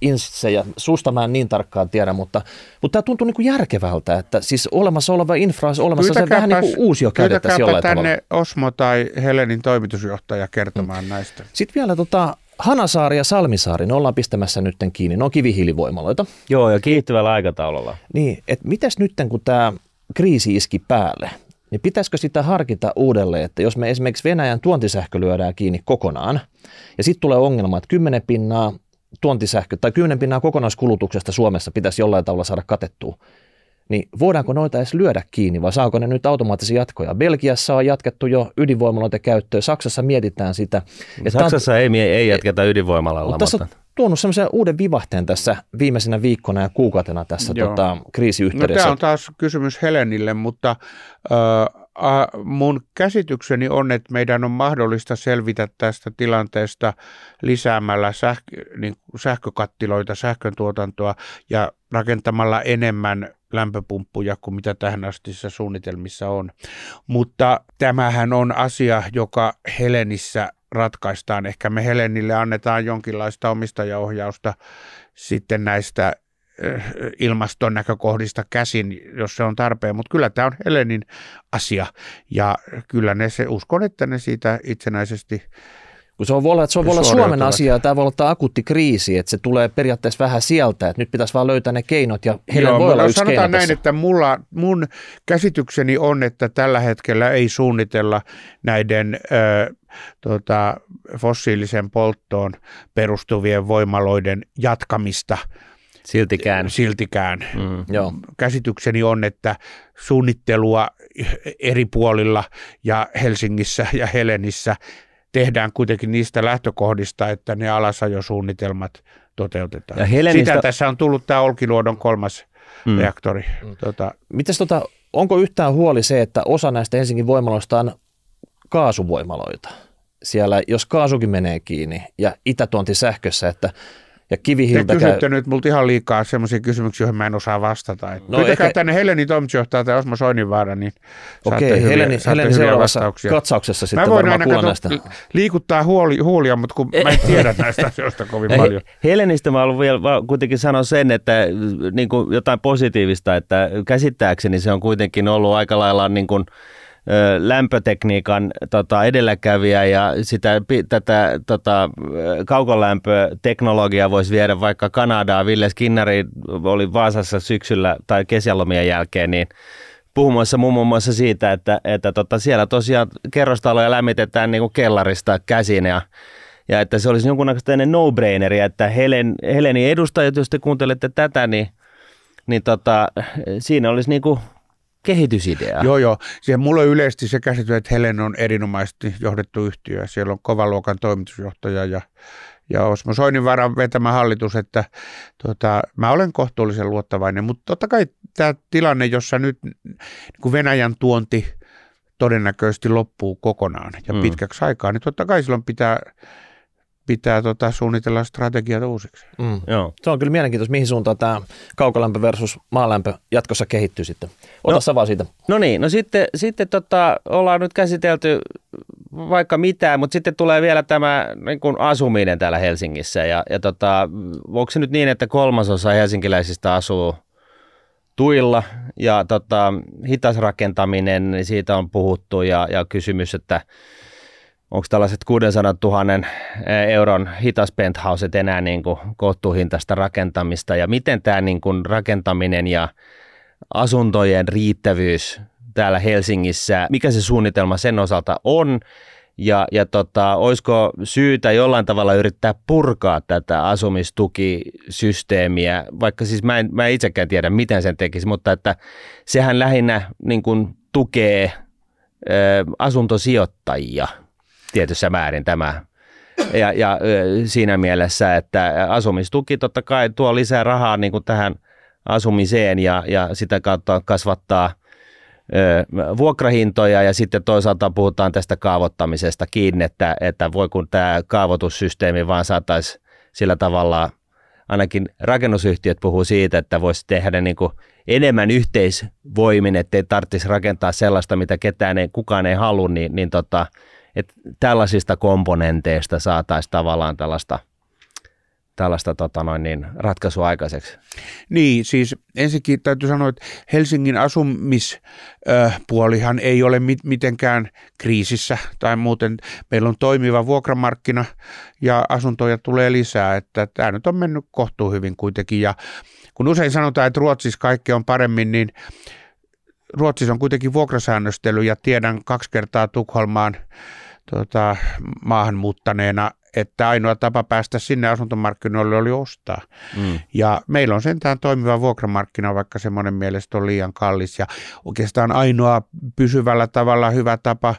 instsejä. Susta mä en niin tarkkaan tiedä, mutta, mutta tämä tuntuu niin kuin järkevältä, että siis olemassa oleva infra on olemassa se vähän niin kuin uusio käytettäisiin jollain tänne tavalla. Osmo tai Helenin toimitusjohtaja kertomaan mm. näistä. Sitten vielä tota, Hanasaari ja Salmisaari, ne ollaan pistämässä nytten kiinni, ne on kivihiilivoimaloita. Joo, ja kiihtyvällä aikataululla. Niin, että mitäs nytten kun tämä kriisi iski päälle, niin pitäisikö sitä harkita uudelleen, että jos me esimerkiksi Venäjän tuontisähkö lyödään kiinni kokonaan, ja sitten tulee ongelma, että 10 pinnaa tuontisähkö tai 10 pinnaa kokonaiskulutuksesta Suomessa pitäisi jollain tavalla saada katettua, niin voidaanko noita edes lyödä kiinni vai saako ne nyt automaattisia jatkoja? Belgiassa on jatkettu jo ydinvoimaloita käyttöön, Saksassa mietitään sitä. Saksassa on, ei, ei jatketa ydinvoimalalla. Mutta tässä on tuonut semmoisen uuden vivahteen tässä viimeisenä viikkona ja kuukautena tässä tota, kriisiyhteydessä. No, tämä on taas kysymys Helenille, mutta äh, mun käsitykseni on, että meidän on mahdollista selvitä tästä tilanteesta lisäämällä sähkö, niin sähkökattiloita, sähköntuotantoa ja rakentamalla enemmän lämpöpumppuja kuin mitä tähän asti suunnitelmissa on. Mutta tämähän on asia, joka Helenissä ratkaistaan. Ehkä me Helenille annetaan jonkinlaista omistajaohjausta sitten näistä ilmaston näkökohdista käsin, jos se on tarpeen, mutta kyllä tämä on Helenin asia ja kyllä ne se, uskon, että ne siitä itsenäisesti kun se on voi olla, että se on voi olla Suomen asia ja tämä voi olla tämä akuutti kriisi, että se tulee periaatteessa vähän sieltä, että nyt pitäisi vaan löytää ne keinot ja Helen voi olla yksi sanotaan näin, tässä. että mulla, mun käsitykseni on, että tällä hetkellä ei suunnitella näiden ö, tota, fossiilisen polttoon perustuvien voimaloiden jatkamista – Siltikään. Siltikään. Mm. Joo. Käsitykseni on, että suunnittelua eri puolilla ja Helsingissä ja Helenissä tehdään kuitenkin niistä lähtökohdista, että ne alasajosuunnitelmat toteutetaan. Ja Helenistä... Sitä tässä on tullut tämä Olkiluodon kolmas mm. reaktori. Mm. Tota... Mites tota, onko yhtään huoli se, että osa näistä Helsingin voimaloista on kaasuvoimaloita? Siellä, jos kaasukin menee kiinni ja itätuonti sähkössä, että ja kivihiiltä Te kysytte käy... nyt multa ihan liikaa sellaisia kysymyksiä, joihin mä en osaa vastata. no Pyytäkää ehkä... tänne Heleni toimitusjohtaja tai Osmo Soininvaara, niin Okei, okay, Heleni, Heleni seuraavassa vastauksia. katsauksessa sitten mä voin aina näistä. liikuttaa huoli, huulia, mutta kun mä en tiedä näistä asioista kovin paljon. Helenistä mä haluan vielä kuitenkin sanoa sen, että niin kuin jotain positiivista, että käsittääkseni se on kuitenkin ollut aika lailla niin kuin, lämpötekniikan tota, edelläkävijä ja sitä, tätä tota, kaukolämpöteknologiaa voisi viedä vaikka Kanadaan. Ville Skinnari oli Vaasassa syksyllä tai kesälomien jälkeen, niin puhumassa muun muassa siitä, että, että tota, siellä tosiaan kerrostaloja lämmitetään niin kuin kellarista käsin ja ja että se olisi jonkunnäköistä ennen no-braineria, että Helen, Helenin edustajat, jos te kuuntelette tätä, niin, niin tota, siinä olisi niin kuin kehitysidea. Joo, joo. Siihen mulle yleisesti se käsitys, että Helen on erinomaisesti johdettu yhtiö. Siellä on kovan luokan toimitusjohtaja ja, ja Osmo Soininvaaran vetämä hallitus, että tota, mä olen kohtuullisen luottavainen, mutta totta kai tämä tilanne, jossa nyt niin Venäjän tuonti todennäköisesti loppuu kokonaan ja mm. pitkäksi aikaa, niin totta kai silloin pitää pitää tota, suunnitella strategiat uusiksi. Mm. Joo. Se on kyllä mielenkiintoista, mihin suuntaan tämä kaukolämpö versus maalämpö jatkossa kehittyy sitten. Ota no, vaan siitä. No niin, no sitten, sitten tota, ollaan nyt käsitelty vaikka mitään, mutta sitten tulee vielä tämä niin kuin asuminen täällä Helsingissä. Ja, ja tota, onko se nyt niin, että kolmasosa helsinkiläisistä asuu tuilla ja tota, hitas rakentaminen, niin siitä on puhuttu ja, ja kysymys, että onko tällaiset 600 000 euron hitas penthouset enää niin kuin kohtuuhintaista rakentamista? Ja miten tämä niin kuin rakentaminen ja asuntojen riittävyys täällä Helsingissä, mikä se suunnitelma sen osalta on? Ja, ja tota, olisiko syytä jollain tavalla yrittää purkaa tätä asumistukisysteemiä, vaikka siis mä en, mä en itsekään tiedä, miten sen tekisi, mutta että sehän lähinnä niin kuin tukee ö, asuntosijoittajia tietyssä määrin tämä. Ja, ja ö, siinä mielessä, että asumistuki totta kai tuo lisää rahaa niin kuin tähän asumiseen ja, ja sitä kautta kasvattaa – vuokrahintoja ja sitten toisaalta puhutaan tästä kaavoittamisesta kiinni, että, että voi kun tämä kaavoitussysteemi vaan saataisiin sillä tavalla, ainakin rakennusyhtiöt puhuu siitä, että voisi tehdä niin kuin enemmän yhteisvoimin, ettei tarvitsisi rakentaa sellaista, mitä ketään ei, kukaan ei halua, niin, niin tota, että tällaisista komponenteista saataisiin tavallaan tällaista – tällaista tota noin, niin, ratkaisua aikaiseksi? Niin, siis ensinnäkin täytyy sanoa, että Helsingin asumispuolihan ei ole mit- mitenkään kriisissä tai muuten. Meillä on toimiva vuokramarkkina ja asuntoja tulee lisää, että tämä nyt on mennyt kohtuu hyvin kuitenkin. Ja kun usein sanotaan, että Ruotsissa kaikki on paremmin, niin Ruotsissa on kuitenkin vuokrasäännöstely ja tiedän kaksi kertaa Tukholmaan tota, maahan muuttaneena, että ainoa tapa päästä sinne asuntomarkkinoille oli ostaa. Mm. Ja meillä on sentään toimiva vuokramarkkina, vaikka se monen mielestä on liian kallis. Ja oikeastaan ainoa pysyvällä tavalla hyvä tapa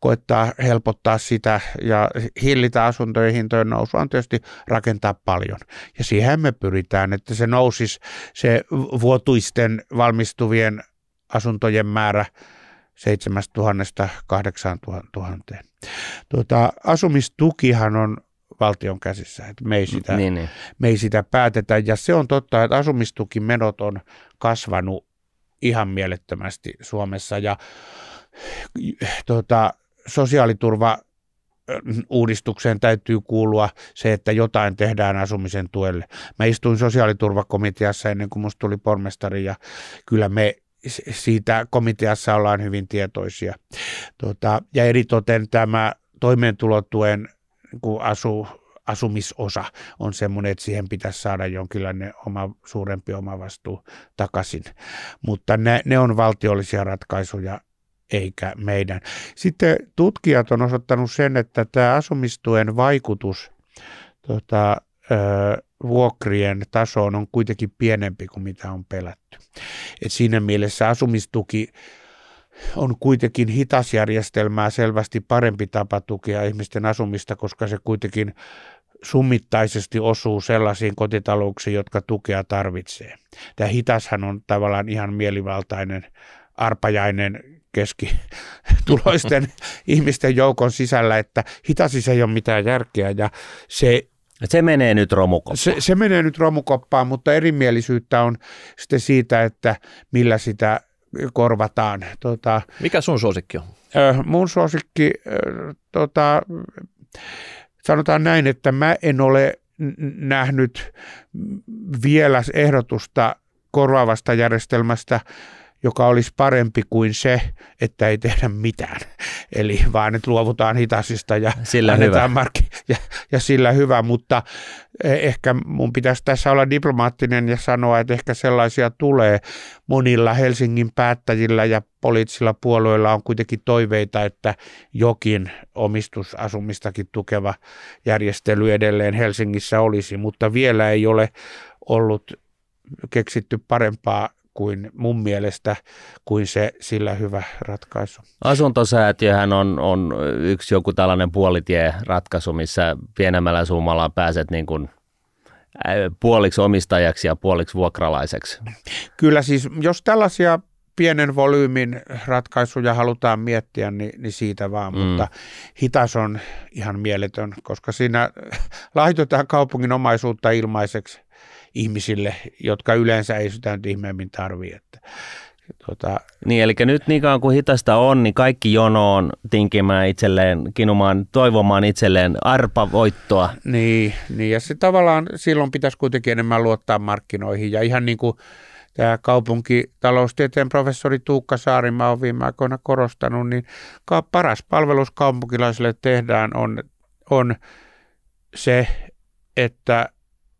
koittaa helpottaa sitä ja hillitä asuntojen hintojen nousua on tietysti rakentaa paljon. Ja siihen me pyritään, että se nousisi se vuotuisten valmistuvien asuntojen määrä 7000 8000. Tuota, asumistukihan on valtion käsissä, että me ei, sitä, niin, niin. me ei sitä päätetä. Ja se on totta, että asumistukimenot on kasvanut ihan mielettömästi Suomessa ja tuota, sosiaaliturva uudistukseen täytyy kuulua se, että jotain tehdään asumisen tuelle. Mä istuin sosiaaliturvakomiteassa ennen kuin musta tuli pormestari ja kyllä me siitä komiteassa ollaan hyvin tietoisia. Tota, ja eritoten tämä toimeentulotuen kun asu, asumisosa on semmoinen, että siihen pitäisi saada jonkinlainen oma, suurempi omavastuu takaisin. Mutta ne, ne on valtiollisia ratkaisuja eikä meidän. Sitten tutkijat on osoittanut sen, että tämä asumistuen vaikutus tota, ö, vuokrien tasoon on kuitenkin pienempi kuin mitä on pelätty. Et siinä mielessä asumistuki on kuitenkin hitas järjestelmää selvästi parempi tapa tukea ihmisten asumista, koska se kuitenkin summittaisesti osuu sellaisiin kotitalouksiin, jotka tukea tarvitsee. Tämä hitashan on tavallaan ihan mielivaltainen arpajainen keskituloisten ihmisten joukon sisällä, että hitasissa ei ole mitään järkeä ja se se menee nyt romukoppaan. Se, se menee nyt romukoppaan, mutta erimielisyyttä on sitten siitä, että millä sitä korvataan. Tota, Mikä sun suosikki on? Äh, mun suosikki, äh, tota, sanotaan näin, että mä en ole nähnyt vielä ehdotusta korvaavasta järjestelmästä, joka olisi parempi kuin se, että ei tehdä mitään. Eli vaan, että luovutaan hitasista ja sillä hyvä. Markki, ja, ja sillä hyvä, mutta e, ehkä mun pitäisi tässä olla diplomaattinen ja sanoa, että ehkä sellaisia tulee. Monilla Helsingin päättäjillä ja poliittisilla puolueilla on kuitenkin toiveita, että jokin omistusasumistakin tukeva järjestely edelleen Helsingissä olisi, mutta vielä ei ole ollut keksitty parempaa kuin mun mielestä kuin se sillä hyvä ratkaisu. Asuntosäätiöhän on, on yksi joku tällainen puolitie-ratkaisu, missä pienemmällä summalla pääset niin kuin puoliksi omistajaksi ja puoliksi vuokralaiseksi. Kyllä siis, jos tällaisia pienen volyymin ratkaisuja halutaan miettiä, niin, niin siitä vaan, mm. mutta hitas on ihan mieletön, koska siinä lahjoitetaan kaupungin omaisuutta ilmaiseksi ihmisille, jotka yleensä ei sitä nyt ihmeemmin tarvitse. Että Tota, Niin, eli nyt niin kauan kuin hitasta on, niin kaikki jonoon tinkimään itselleen, kinumaan, toivomaan itselleen arpavoittoa. niin, niin, ja se tavallaan silloin pitäisi kuitenkin enemmän luottaa markkinoihin. Ja ihan niin kuin tämä kaupunkitaloustieteen professori Tuukka Saarimaa on viime aikoina korostanut, niin paras palvelus kaupunkilaisille tehdään on, on se, että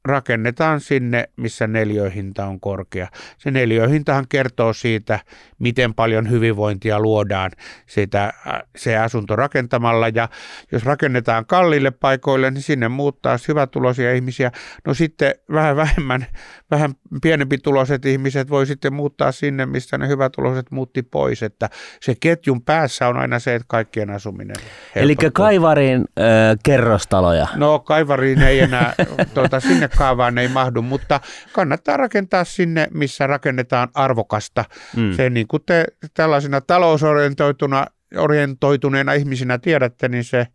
rakennetaan sinne, missä neliöhinta on korkea. Se neliöhintahan kertoo siitä, miten paljon hyvinvointia luodaan sitä, äh, se asunto rakentamalla. Ja jos rakennetaan kalliille paikoille, niin sinne muuttaa hyvätuloisia ihmisiä. No sitten vähän vähemmän, vähän pienempi tuloiset ihmiset voi sitten muuttaa sinne, missä ne hyvätuloiset muutti pois. Että se ketjun päässä on aina se, että kaikkien asuminen Eli. Kaivariin ö, kerrostaloja. No kaivariin ei enää, tuota, sinne kaavaan ei mahdu, mutta kannattaa rakentaa sinne, missä rakennetaan arvokasta. Mm. Se niin kuin te tällaisena talousorientoituna orientoituneena ihmisinä tiedätte, niin se,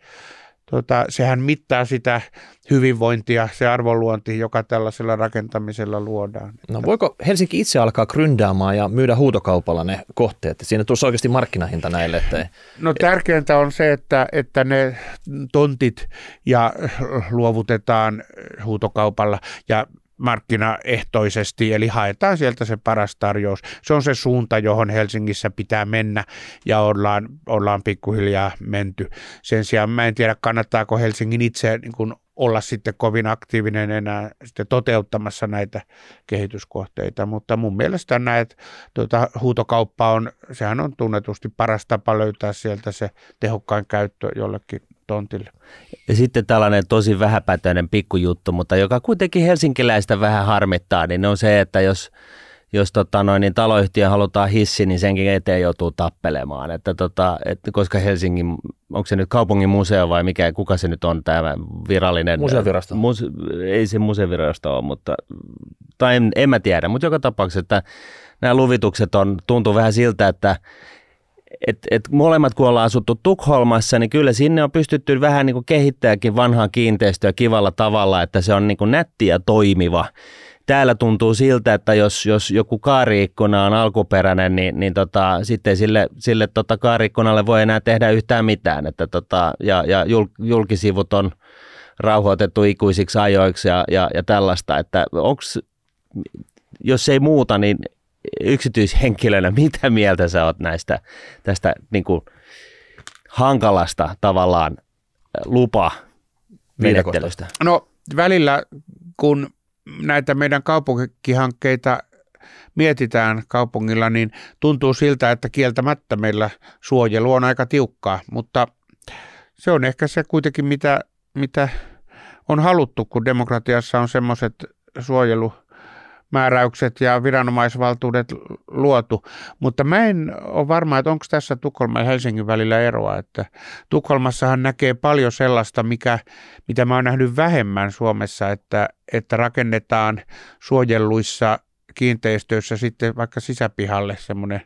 tota, sehän mittaa sitä hyvinvointia, se arvonluonti, joka tällaisella rakentamisella luodaan. No voiko Helsinki itse alkaa gryndaamaan ja myydä huutokaupalla ne kohteet? Siinä tulisi oikeasti markkinahinta näille, että No tärkeintä on se, että, että ne tontit ja luovutetaan huutokaupalla ja markkinaehtoisesti, eli haetaan sieltä se paras tarjous. Se on se suunta, johon Helsingissä pitää mennä ja ollaan, ollaan pikkuhiljaa menty. Sen sijaan mä en tiedä, kannattaako Helsingin itse niin kuin olla sitten kovin aktiivinen enää sitten toteuttamassa näitä kehityskohteita, mutta mun mielestä näet, tuota, huutokauppa on, sehän on tunnetusti paras tapa löytää sieltä se tehokkain käyttö jollekin tontille. Ja sitten tällainen tosi vähäpätöinen pikkujuttu, mutta joka kuitenkin helsinkiläistä vähän harmittaa, niin on se, että jos, jos tota noin, niin taloyhtiö halutaan hissi, niin senkin eteen joutuu tappelemaan. Että tota, että koska Helsingin, onko se nyt kaupungin museo vai mikä, kuka se nyt on tämä virallinen? Museovirasto. Muse, ei se museovirasto ole, mutta, tai en, en mä tiedä, mutta joka tapauksessa, että nämä luvitukset on, tuntuu vähän siltä, että et, et molemmat kun ollaan asuttu Tukholmassa, niin kyllä sinne on pystytty vähän niin kuin kehittämäänkin vanhaa kiinteistöä kivalla tavalla, että se on niin kuin nätti ja toimiva. Täällä tuntuu siltä, että jos, jos joku kaariikkuna on alkuperäinen, niin, niin tota, sitten sille, sille tota kaariikkunalle voi enää tehdä yhtään mitään. Että tota, ja, ja jul, julkisivut on rauhoitettu ikuisiksi ajoiksi ja, ja, ja tällaista, että onks, jos ei muuta, niin yksityishenkilönä, mitä mieltä sä oot näistä tästä niin kuin hankalasta tavallaan lupa menettelystä? No välillä, kun näitä meidän kaupunkihankkeita mietitään kaupungilla, niin tuntuu siltä, että kieltämättä meillä suojelu on aika tiukkaa, mutta se on ehkä se kuitenkin, mitä, mitä on haluttu, kun demokratiassa on semmoiset suojelumääräykset ja viranomaisvaltuudet luotu. Mutta mä en ole varma, että onko tässä Tukholman ja Helsingin välillä eroa, että Tukholmassahan näkee paljon sellaista, mikä, mitä mä oon nähnyt vähemmän Suomessa, että, että rakennetaan suojelluissa kiinteistöissä sitten vaikka sisäpihalle semmoinen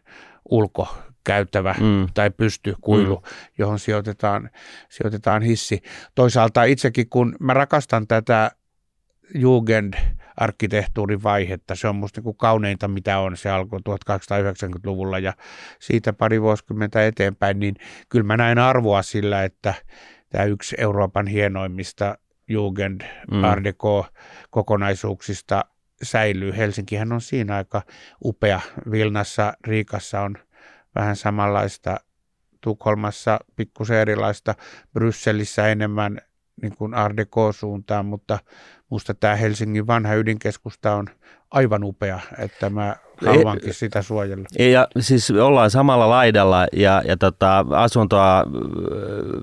ulkokäytävä Mm. tai pystykuilu, mm. johon sijoitetaan, sijoitetaan hissi. Toisaalta itsekin, kun mä rakastan tätä Jugend-arkkitehtuurin vaihetta, se on musta niin kuin kauneinta, mitä on. Se alkoi 1890-luvulla ja siitä pari vuosikymmentä eteenpäin, niin kyllä mä näen arvoa sillä, että tämä yksi Euroopan hienoimmista Jugend Mm. Art Deco-kokonaisuuksista säilyy. Helsinkihän on siinä aika upea. Vilnassa, Riikassa on vähän samanlaista. Tukholmassa pikkusen erilaista. Brysselissä enemmän niin kuin Art Deco-suuntaan, mutta musta tämä Helsingin vanha ydinkeskusta on aivan upea, että mä haluankin sitä suojella. Ja siis ollaan samalla laidalla ja, ja tota, asuntoa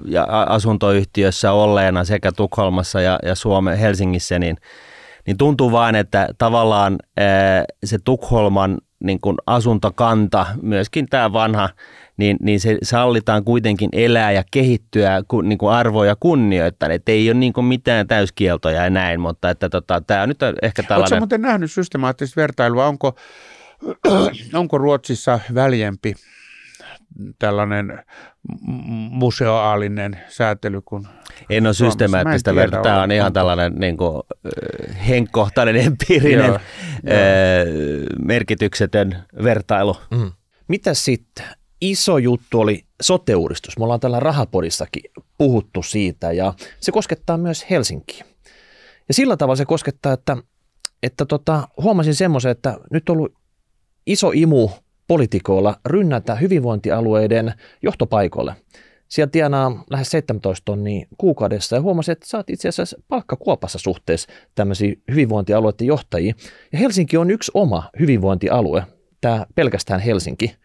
ja asuntoyhtiössä olleena sekä Tukholmassa ja, ja Suomen Helsingissä, niin, niin tuntuu vaan, että tavallaan se Tukholman niin kuin asuntokanta, myöskin tämä vanha, niin, niin se sallitaan kuitenkin elää ja kehittyä ku, niin kuin arvoja kunnioittain. Että ei ole niin kuin mitään täyskieltoja ja näin, mutta että tota, tämä on nyt ehkä Oletko tällainen... muuten nähnyt systemaattista vertailua? Onko, onko Ruotsissa väljempi tällainen museoaalinen säätely kuin En ole Suomessa. Systemaattista tiedä verta. Tämä on ihan tällainen niin kuin, henkkohtainen, empiirinen Joo. merkityksetön vertailu. Mm. Mitä sitten? Iso juttu oli sote-uudistus. Me ollaan tällä rahapodissakin puhuttu siitä ja se koskettaa myös Helsinkiä. Ja sillä tavalla se koskettaa, että, että tota, huomasin semmoisen, että nyt on ollut iso imu politikoilla rynnätä hyvinvointialueiden johtopaikoille. Siellä tienaa lähes 17 tonnia kuukaudessa ja huomasin, että oot itse asiassa palkkakuopassa suhteessa tämmöisiä hyvinvointialueiden johtajia. Ja Helsinki on yksi oma hyvinvointialue, tämä pelkästään Helsinki.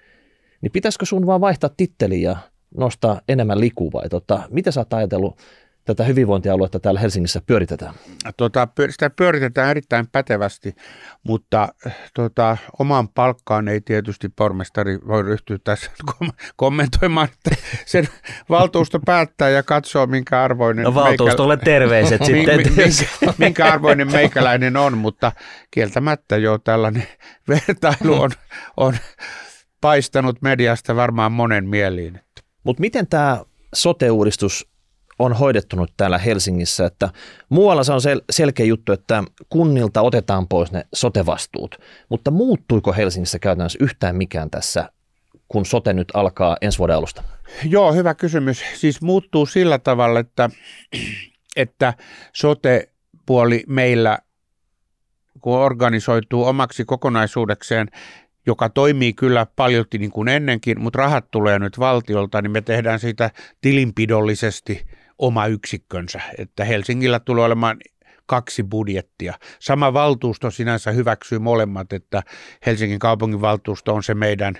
Niin pitäisikö sun vaan vaihtaa titteli ja nostaa enemmän likua vai tota, mitä sä oot ajatellut tätä hyvinvointialuetta täällä Helsingissä pyöritetään? Tota, sitä pyöritetään erittäin pätevästi, mutta tota, oman palkkaan ei tietysti pormestari voi ryhtyä tässä kommentoimaan, että sen valtuusto päättää ja katsoo, minkä arvoinen... No valtuustolle meikä... terveiset sitten. minkä, minkä arvoinen meikäläinen on, mutta kieltämättä jo tällainen vertailu on, on paistanut mediasta varmaan monen mieliin. Mutta miten tämä sote-uudistus on hoidettu nyt täällä Helsingissä, että muualla se on sel- selkeä juttu, että kunnilta otetaan pois ne sotevastuut, mutta muuttuiko Helsingissä käytännössä yhtään mikään tässä, kun sote nyt alkaa ensi vuoden alusta? Joo, hyvä kysymys. Siis muuttuu sillä tavalla, että, että sote-puoli meillä kun organisoituu omaksi kokonaisuudekseen, joka toimii kyllä paljolti niin kuin ennenkin, mutta rahat tulee nyt valtiolta, niin me tehdään siitä tilinpidollisesti oma yksikkönsä. Että Helsingillä tulee olemaan kaksi budjettia. Sama valtuusto sinänsä hyväksyy molemmat, että Helsingin kaupunginvaltuusto on se meidän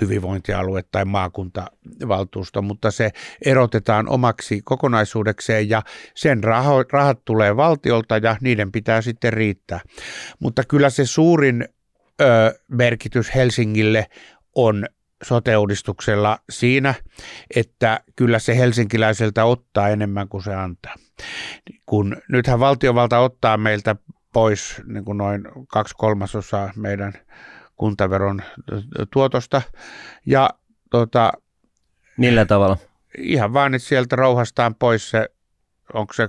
hyvinvointialue tai maakuntavaltuusto, mutta se erotetaan omaksi kokonaisuudekseen ja sen raho, rahat tulee valtiolta ja niiden pitää sitten riittää. Mutta kyllä se suurin ö, merkitys Helsingille on sote-uudistuksella siinä, että kyllä se helsinkiläiseltä ottaa enemmän kuin se antaa. Kun nythän valtiovalta ottaa meiltä pois niin kuin noin kaksi kolmasosaa meidän kuntaveron tuotosta. Ja tota, Millä tavalla? Ihan vain, että sieltä rouhastaan pois se, onko se,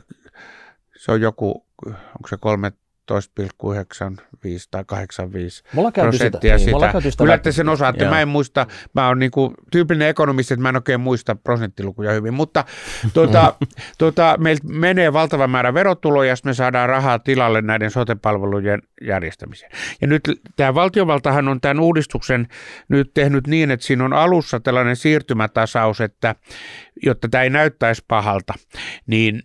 se on joku, onko se kolme 12,95 tai 85 prosenttia sitä. sitä. Niin, Kyllä te sen osaatte. Joo. Mä en muista, mä oon niinku tyypillinen ekonomisti, että mä en oikein muista prosenttilukuja hyvin, mutta tuota, tuota, meiltä menee valtava määrä verotuloja, jos me saadaan rahaa tilalle näiden sotepalvelujen järjestämiseen. Ja nyt tämä valtiovaltahan on tämän uudistuksen nyt tehnyt niin, että siinä on alussa tällainen siirtymätasaus, että jotta tämä ei näyttäisi pahalta, niin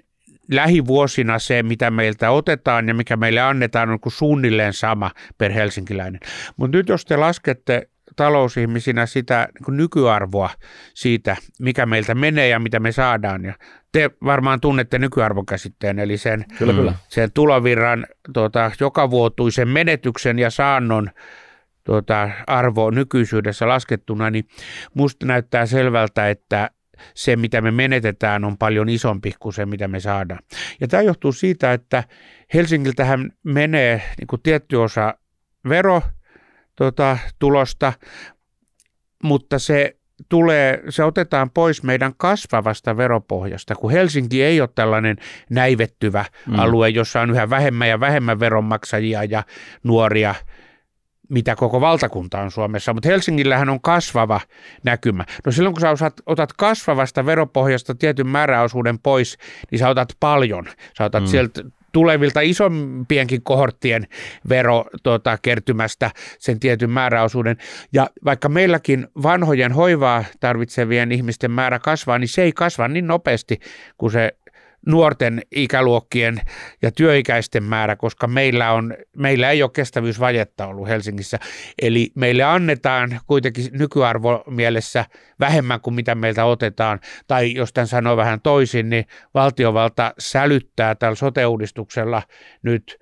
lähivuosina se, mitä meiltä otetaan ja mikä meille annetaan, on kuin suunnilleen sama per helsinkiläinen. Mutta nyt jos te laskette talousihmisinä sitä niin nykyarvoa siitä, mikä meiltä menee ja mitä me saadaan. Ja te varmaan tunnette nykyarvokäsitteen, eli sen, kyllä, kyllä. sen tulovirran tuota, jokavuotuisen menetyksen ja saannon tuota, arvo nykyisyydessä laskettuna, niin musta näyttää selvältä, että se, mitä me menetetään, on paljon isompi kuin se, mitä me saadaan. Ja tämä johtuu siitä, että Helsingiltähän menee niin kuin tietty osa vero tota, tulosta, mutta se tulee, se otetaan pois meidän kasvavasta veropohjasta, kun Helsinki ei ole tällainen näivettyvä mm. alue, jossa on yhä vähemmän ja vähemmän veronmaksajia ja nuoria mitä koko valtakunta on Suomessa, mutta Helsingillähän on kasvava näkymä. No silloin kun sä otat, otat kasvavasta veropohjasta tietyn määräosuuden pois, niin sä otat paljon. Sä otat mm. sieltä tulevilta isompienkin kohorttien verokertymästä tota, sen tietyn määräosuuden. Ja vaikka meilläkin vanhojen hoivaa tarvitsevien ihmisten määrä kasvaa, niin se ei kasva niin nopeasti kuin se nuorten ikäluokkien ja työikäisten määrä, koska meillä, on, meillä ei ole kestävyysvajetta ollut Helsingissä. Eli meille annetaan kuitenkin nykyarvo mielessä vähemmän kuin mitä meiltä otetaan. Tai jos tämän sanoo vähän toisin, niin valtiovalta sälyttää tällä sote-uudistuksella nyt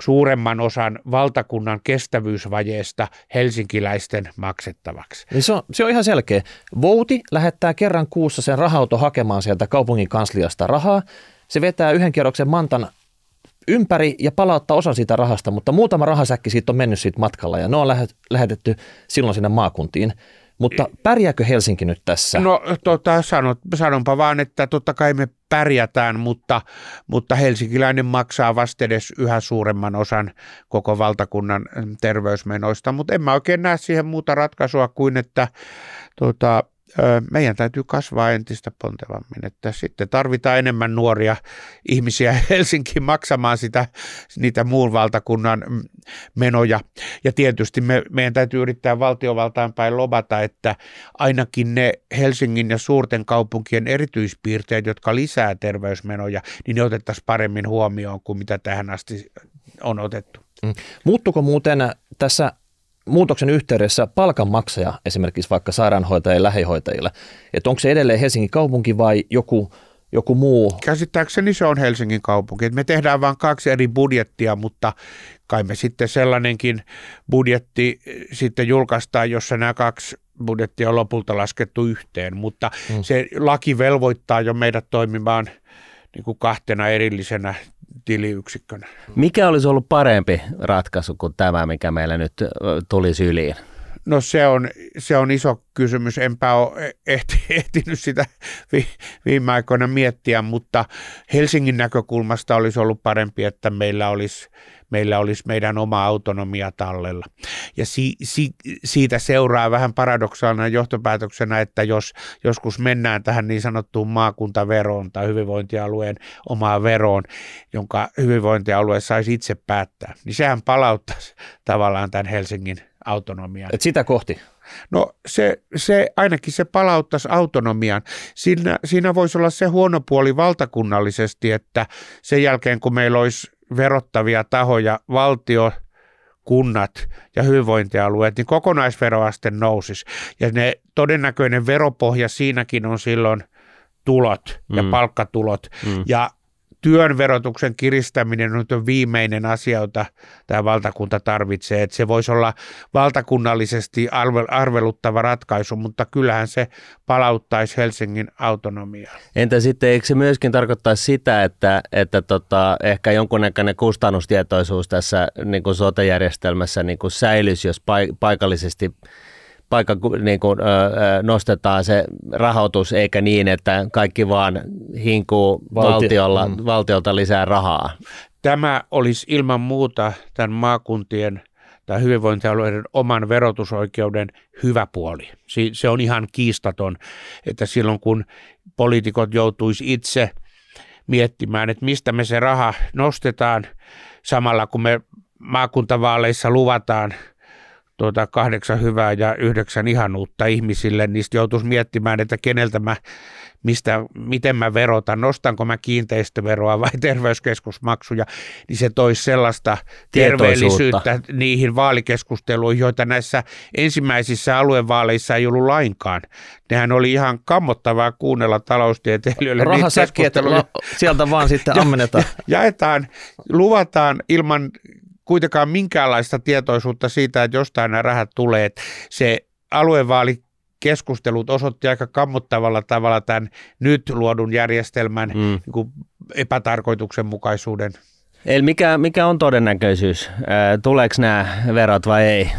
suuremman osan valtakunnan kestävyysvajeesta helsinkiläisten maksettavaksi. Niin se, on, se on ihan selkeä. Vouti lähettää kerran kuussa sen rahauto hakemaan sieltä kaupungin kansliasta rahaa. Se vetää yhden kierroksen mantan ympäri ja palauttaa osan siitä rahasta, mutta muutama rahasäkki siitä on mennyt siitä matkalla ja ne on lähetetty silloin sinne maakuntiin. Mutta pärjääkö Helsinki nyt tässä? No tota, sanot, sanonpa vaan, että totta kai me pärjätään, mutta, mutta helsinkiläinen maksaa vastedes yhä suuremman osan koko valtakunnan terveysmenoista, mutta en mä oikein näe siihen muuta ratkaisua kuin, että tota, meidän täytyy kasvaa entistä pontevammin, että sitten tarvitaan enemmän nuoria ihmisiä Helsinkiin maksamaan sitä, niitä muun valtakunnan mm, menoja. Ja tietysti me, meidän täytyy yrittää valtiovaltaan päin lobata, että ainakin ne Helsingin ja suurten kaupunkien erityispiirteet, jotka lisää terveysmenoja, niin ne otettaisiin paremmin huomioon kuin mitä tähän asti on otettu. Mm. Muuttuko muuten tässä muutoksen yhteydessä palkanmaksaja esimerkiksi vaikka sairaanhoitajille ja lähihoitajille, että onko se edelleen Helsingin kaupunki vai joku, joku muu? Käsittääkseni se on Helsingin kaupunki. Me tehdään vain kaksi eri budjettia, mutta kai me sitten sellainenkin budjetti sitten julkaistaan, jossa nämä kaksi budjettia on lopulta laskettu yhteen, mutta hmm. se laki velvoittaa jo meidät toimimaan niin kuin kahtena erillisenä tiliyksikkönä. Mikä olisi ollut parempi ratkaisu kuin tämä, mikä meillä nyt tuli syliin? No se on, se on iso kysymys. Enpä ole ehti, ehtinyt sitä viime aikoina miettiä, mutta Helsingin näkökulmasta olisi ollut parempi, että meillä olisi meillä olisi meidän oma autonomia tallella. Ja si, si, siitä seuraa vähän paradoksaalina johtopäätöksenä, että jos joskus mennään tähän niin sanottuun maakuntaveroon tai hyvinvointialueen omaan veroon, jonka hyvinvointialue saisi itse päättää, niin sehän palauttaisi tavallaan tämän Helsingin autonomian. Et sitä kohti? No se, se ainakin se palauttaisi autonomian. Siinä, siinä voisi olla se huono puoli valtakunnallisesti, että sen jälkeen kun meillä olisi verottavia tahoja, valtio, kunnat ja hyvinvointialueet, niin kokonaisveroaste nousisi. Ja ne todennäköinen veropohja siinäkin on silloin tulot ja mm. palkkatulot. Mm. Ja työn verotuksen kiristäminen on viimeinen asia, jota tämä valtakunta tarvitsee. Että se voisi olla valtakunnallisesti arveluttava ratkaisu, mutta kyllähän se palauttaisi Helsingin autonomiaa. Entä sitten, eikö se myöskin tarkoittaisi sitä, että, että tota, ehkä jonkunnäköinen kustannustietoisuus tässä niin kuin sote-järjestelmässä niin kuin säilyisi, jos paikallisesti paikka niin kuin, ö, nostetaan se rahoitus, eikä niin, että kaikki vaan hinkuu Valti- valtiolla, mm. valtiolta lisää rahaa. Tämä olisi ilman muuta tämän maakuntien tai hyvinvointialueiden oman verotusoikeuden hyvä puoli. Se on ihan kiistaton, että silloin kun poliitikot joutuisi itse miettimään, että mistä me se raha nostetaan, samalla kun me maakuntavaaleissa luvataan – tuota kahdeksan hyvää ja yhdeksän ihanuutta ihmisille, niistä joutuisi miettimään, että keneltä mä, mistä, miten mä verotan, nostanko mä kiinteistöveroa vai terveyskeskusmaksuja, niin se toisi sellaista terveellisyyttä niihin vaalikeskusteluihin, joita näissä ensimmäisissä aluevaaleissa ei ollut lainkaan. Nehän oli ihan kammottavaa kuunnella taloustieteilijöille. Rahasäkki, että sieltä vaan sitten ammennetaan. Jaetaan, luvataan ilman kuitenkaan minkäänlaista tietoisuutta siitä, että jostain nämä rahat tulee. Se aluevaali keskustelut osoitti aika kammottavalla tavalla tämän nyt luodun järjestelmän mm. niin kuin epätarkoituksenmukaisuuden. Eli mikä, mikä on todennäköisyys? tuleeko nämä verot vai ei?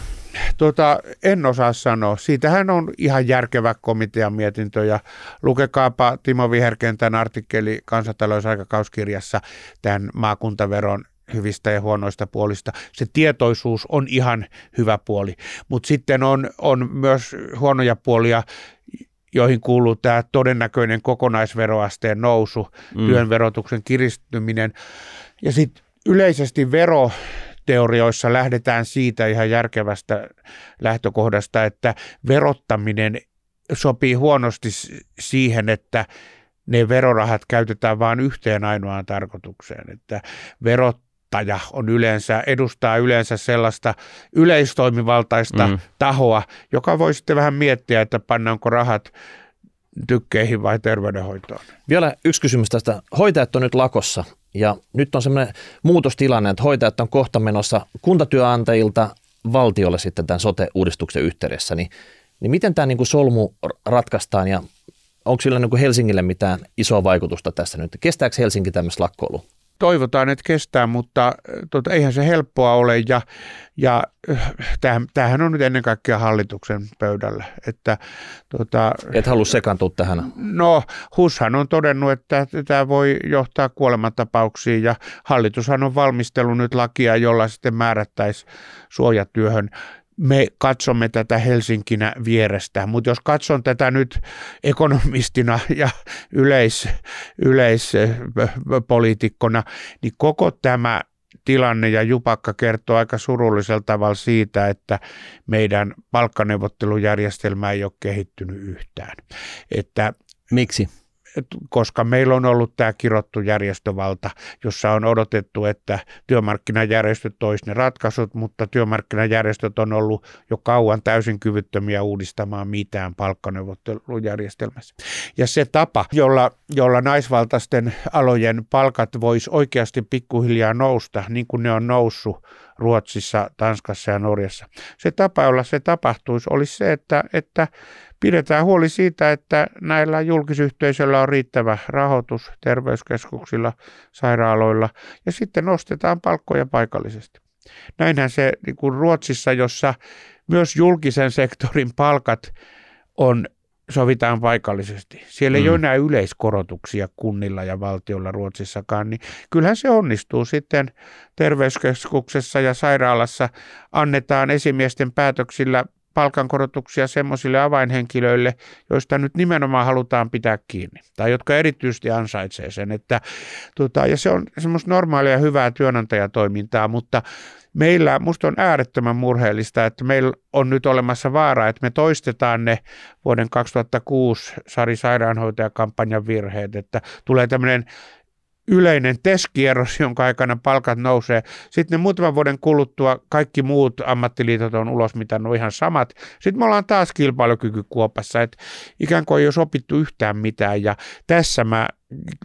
Tota, en osaa sanoa. Siitähän on ihan järkevä komitean mietintö ja lukekaapa Timo Viherkentän artikkeli kansantalousaikakauskirjassa tämän maakuntaveron hyvistä ja huonoista puolista. Se tietoisuus on ihan hyvä puoli, mutta sitten on, on myös huonoja puolia, joihin kuuluu tämä todennäköinen kokonaisveroasteen nousu, mm. työn verotuksen kiristyminen ja sitten yleisesti vero teorioissa lähdetään siitä ihan järkevästä lähtökohdasta, että verottaminen sopii huonosti siihen, että ne verorahat käytetään vain yhteen ainoaan tarkoitukseen, että verot verottaja on yleensä, edustaa yleensä sellaista yleistoimivaltaista mm. tahoa, joka voi sitten vähän miettiä, että pannaanko rahat tykkeihin vai terveydenhoitoon. Vielä yksi kysymys tästä. Hoitajat on nyt lakossa ja nyt on semmoinen muutostilanne, että hoitajat on kohta menossa kuntatyöantajilta valtiolle sitten tämän sote-uudistuksen yhteydessä, niin, niin miten tämä niin kuin solmu ratkaistaan ja onko sillä niin kuin Helsingille mitään isoa vaikutusta tässä nyt? Kestääkö Helsinki tämmöistä lakkoilua? Toivotaan, että kestää, mutta tota, eihän se helppoa ole ja, ja tämähän on nyt ennen kaikkea hallituksen pöydällä. Että, tota, Et halua sekaantua tähän? No, HUShan on todennut, että tämä voi johtaa kuolemantapauksiin ja hallitushan on valmistellut nyt lakia, jolla sitten määrättäisiin suojatyöhön me katsomme tätä Helsinkinä vierestä, mutta jos katson tätä nyt ekonomistina ja yleis, yleispoliitikkona, niin koko tämä tilanne ja Jupakka kertoo aika surullisella tavalla siitä, että meidän palkkaneuvottelujärjestelmä ei ole kehittynyt yhtään. Että Miksi? Koska meillä on ollut tämä kirottu järjestövalta, jossa on odotettu, että työmarkkinajärjestöt tois ne ratkaisut, mutta työmarkkinajärjestöt on ollut jo kauan täysin kyvyttömiä uudistamaan mitään palkkaneuvottelujärjestelmässä. Ja se tapa, jolla, jolla naisvaltaisten alojen palkat voisi oikeasti pikkuhiljaa nousta, niin kuin ne on noussut Ruotsissa, Tanskassa ja Norjassa. Se tapa, jolla se tapahtuisi, olisi se, että, että pidetään huoli siitä, että näillä julkisyhteisöillä on riittävä rahoitus terveyskeskuksilla, sairaaloilla ja sitten nostetaan palkkoja paikallisesti. Näinhän se niin kuin Ruotsissa, jossa myös julkisen sektorin palkat on sovitaan paikallisesti. Siellä ei mm. ole enää yleiskorotuksia kunnilla ja valtiolla Ruotsissakaan, niin kyllähän se onnistuu sitten terveyskeskuksessa ja sairaalassa annetaan esimiesten päätöksillä palkankorotuksia semmoisille avainhenkilöille, joista nyt nimenomaan halutaan pitää kiinni, tai jotka erityisesti ansaitsee sen. Että, tota, ja se on semmoista normaalia hyvää työnantajatoimintaa, mutta meillä, musta on äärettömän murheellista, että meillä on nyt olemassa vaara, että me toistetaan ne vuoden 2006 Sari Sairaanhoitajakampanjan virheet, että tulee tämmöinen yleinen teskierros, jonka aikana palkat nousee. Sitten muutaman vuoden kuluttua kaikki muut ammattiliitot on ulos, mitä on ihan samat. Sitten me ollaan taas kilpailukykykuopassa, että ikään kuin ei ole opittu yhtään mitään. Ja tässä mä,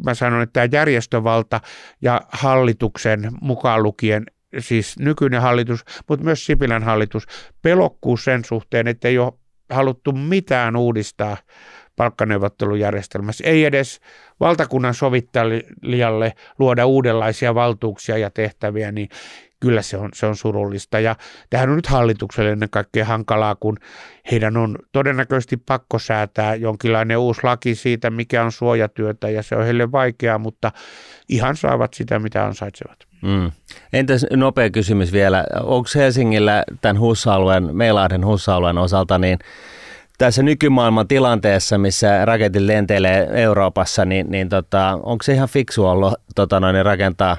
mä sanon, että tämä järjestövalta ja hallituksen mukaan lukien siis nykyinen hallitus, mutta myös Sipilän hallitus, pelokkuu sen suhteen, että ei ole haluttu mitään uudistaa palkkaneuvottelujärjestelmässä. Ei edes valtakunnan sovittelijalle luoda uudenlaisia valtuuksia ja tehtäviä, niin kyllä se on, se on surullista. Ja tähän on nyt hallitukselle ennen kaikkea hankalaa, kun heidän on todennäköisesti pakko säätää jonkinlainen uusi laki siitä, mikä on suojatyötä, ja se on heille vaikeaa, mutta ihan saavat sitä, mitä ansaitsevat. Mm. Entäs nopea kysymys vielä, onko Helsingillä tämän HUS-alueen, Meilahden HUS-alueen osalta, niin tässä nykymaailman tilanteessa, missä raketit lentelee Euroopassa, niin, niin tota, onko se ihan fiksu ollut tota noin, rakentaa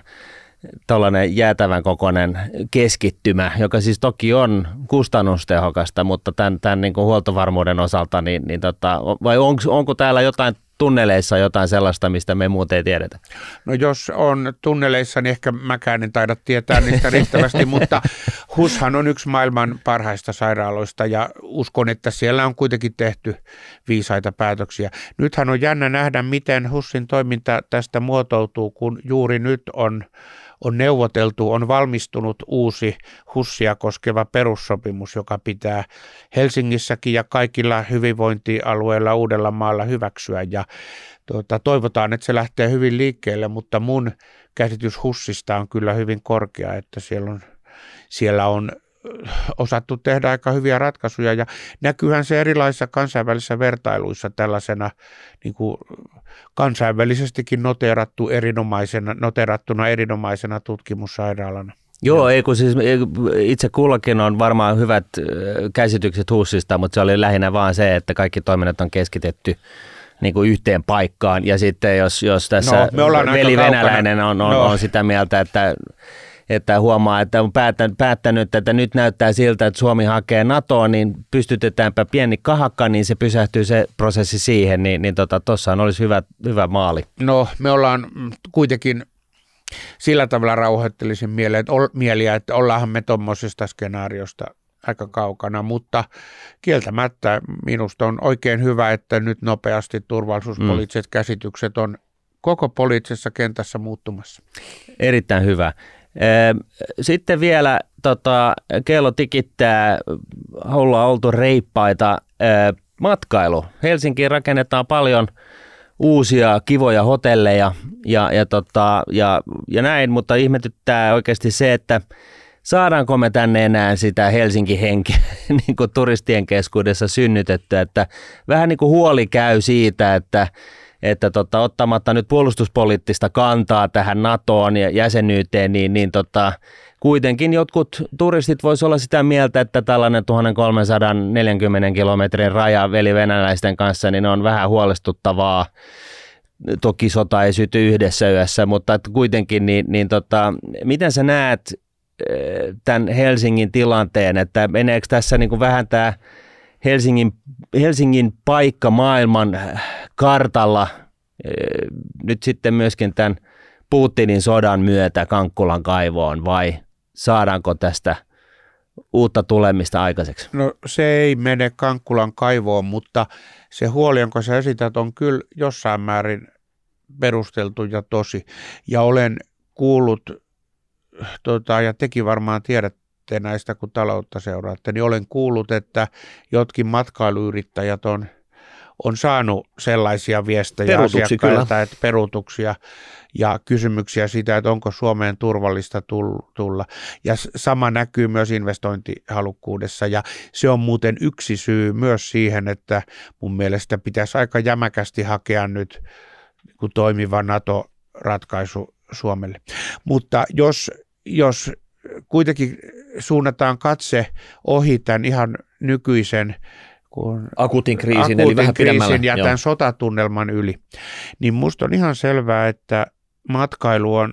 tällainen jäätävän kokoinen keskittymä, joka siis toki on kustannustehokasta, mutta tämän, tämän niin kuin huoltovarmuuden osalta, niin, niin tota, vai onko, onko täällä jotain tunneleissa jotain sellaista, mistä me muuten ei tiedetä? No jos on tunneleissa, niin ehkä mäkään en taida tietää niistä riittävästi, mutta HUShan on yksi maailman parhaista sairaaloista ja uskon, että siellä on kuitenkin tehty viisaita päätöksiä. Nythän on jännä nähdä, miten HUSin toiminta tästä muotoutuu, kun juuri nyt on on neuvoteltu, on valmistunut uusi HUSsia koskeva perussopimus, joka pitää Helsingissäkin ja kaikilla hyvinvointialueilla uudella maalla hyväksyä. Ja tuota, toivotaan, että se lähtee hyvin liikkeelle, mutta mun käsitys HUSista on kyllä hyvin korkea, että siellä on, siellä on osattu tehdä aika hyviä ratkaisuja ja näkyyhän se erilaisissa kansainvälisissä vertailuissa tällaisena niin kuin kansainvälisestikin noterattu erinomaisena, noterattuna erinomaisena tutkimussairaalana. Joo, ei kun siis itse kullakin on varmaan hyvät käsitykset HUSista, mutta se oli lähinnä vaan se, että kaikki toiminnot on keskitetty niin kuin yhteen paikkaan. Ja sitten jos, jos tässä no, veli venäläinen on, on, no. on sitä mieltä, että että huomaa, että on päättänyt, päättänyt, että nyt näyttää siltä, että Suomi hakee NATOa, niin pystytetäänpä pieni kahakka, niin se pysähtyy se prosessi siihen, niin, niin tuossa tota, olisi hyvä, hyvä maali. No me ollaan kuitenkin sillä tavalla rauhoittelisin mieleen, että ol, mieliä, että ollaanhan me tuommoisesta skenaariosta aika kaukana, mutta kieltämättä minusta on oikein hyvä, että nyt nopeasti turvallisuuspoliittiset mm. käsitykset on koko poliittisessa kentässä muuttumassa. Erittäin hyvä. Sitten vielä tota, kello tikittää, ollaan oltu reippaita. Matkailu. Helsinkiin rakennetaan paljon uusia kivoja hotelleja ja, ja, tota, ja, ja näin, mutta ihmetyttää oikeasti se, että saadaanko me tänne enää sitä Helsinki-henkeä niin turistien keskuudessa synnytettyä, että vähän niin kuin huoli käy siitä, että että tota, ottamatta nyt puolustuspoliittista kantaa tähän NATOon ja jäsenyyteen, niin, niin tota, kuitenkin jotkut turistit voisivat olla sitä mieltä, että tällainen 1340 kilometrin raja veli venäläisten kanssa, niin on vähän huolestuttavaa. Toki sota ei syty yhdessä yössä, mutta kuitenkin, niin, niin tota, miten sä näet eh, tämän Helsingin tilanteen, että meneekö tässä niin kuin vähän tämä Helsingin, Helsingin paikka maailman kartalla eh, nyt sitten myöskin tämän Putinin sodan myötä Kankkulan kaivoon vai saadaanko tästä uutta tulemista aikaiseksi? No se ei mene Kankkulan kaivoon, mutta se huoli, jonka sä esität, on kyllä jossain määrin perusteltu ja tosi. Ja olen kuullut, tota, ja tekin varmaan tiedätte näistä, kun taloutta seuraatte, niin olen kuullut, että jotkin matkailuyrittäjät on – on saanut sellaisia viestejä asiakkailta, että peruutuksia ja kysymyksiä siitä, että onko Suomeen turvallista tulla. Ja sama näkyy myös investointihalukkuudessa ja se on muuten yksi syy myös siihen, että mun mielestä pitäisi aika jämäkästi hakea nyt toimiva NATO-ratkaisu Suomelle. Mutta jos, jos kuitenkin suunnataan katse ohi tämän ihan nykyisen kun akuutin kriisin, akuutin eli vähän kriisin ja tämän sotatunnelman yli, niin musta on ihan selvää, että matkailu on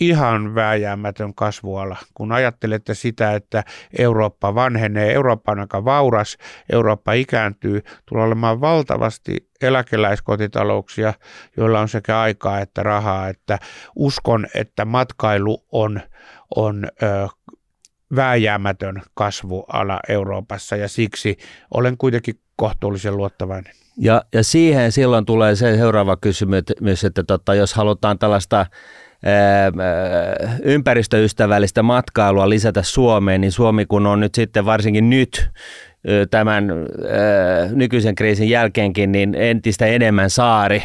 ihan vääjäämätön kasvuala. Kun ajattelette sitä, että Eurooppa vanhenee, Eurooppa on aika vauras, Eurooppa ikääntyy, tulee olemaan valtavasti eläkeläiskotitalouksia, joilla on sekä aikaa että rahaa, että uskon, että matkailu on, on ö, vääjäämätön kasvuala Euroopassa ja siksi olen kuitenkin kohtuullisen luottavainen. Ja, ja siihen silloin tulee se seuraava kysymys, että tota, jos halutaan tällaista ympäristöystävällistä matkailua lisätä Suomeen, niin Suomi kun on nyt sitten varsinkin nyt tämän nykyisen kriisin jälkeenkin niin entistä enemmän saari,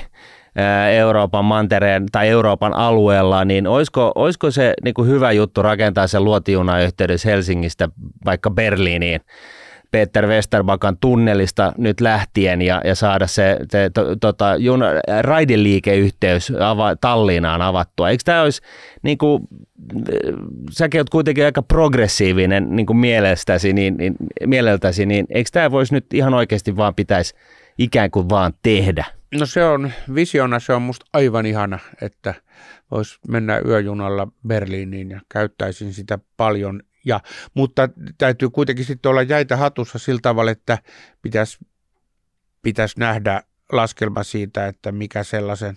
Euroopan mantereen tai Euroopan alueella, niin olisiko, olisiko se niin kuin hyvä juttu rakentaa se luotijunayhteydessä Helsingistä vaikka Berliiniin? Peter Westerbakan tunnelista nyt lähtien ja, ja saada se, se to, tota, juna, raideliikeyhteys ava, Tallinnaan avattua. Eikö tämä olisi, niin kuin, säkin olet kuitenkin aika progressiivinen niin kuin mielestäsi, niin, niin, mieleltäsi, niin eikö tämä voisi nyt ihan oikeasti vaan pitäisi ikään kuin vaan tehdä? No se on, visiona se on musta aivan ihana, että voisi mennä yöjunalla Berliiniin ja käyttäisin sitä paljon. Ja, mutta täytyy kuitenkin sitten olla jäitä hatussa sillä tavalla, että pitäisi pitäisi nähdä laskelma siitä, että mikä sellaisen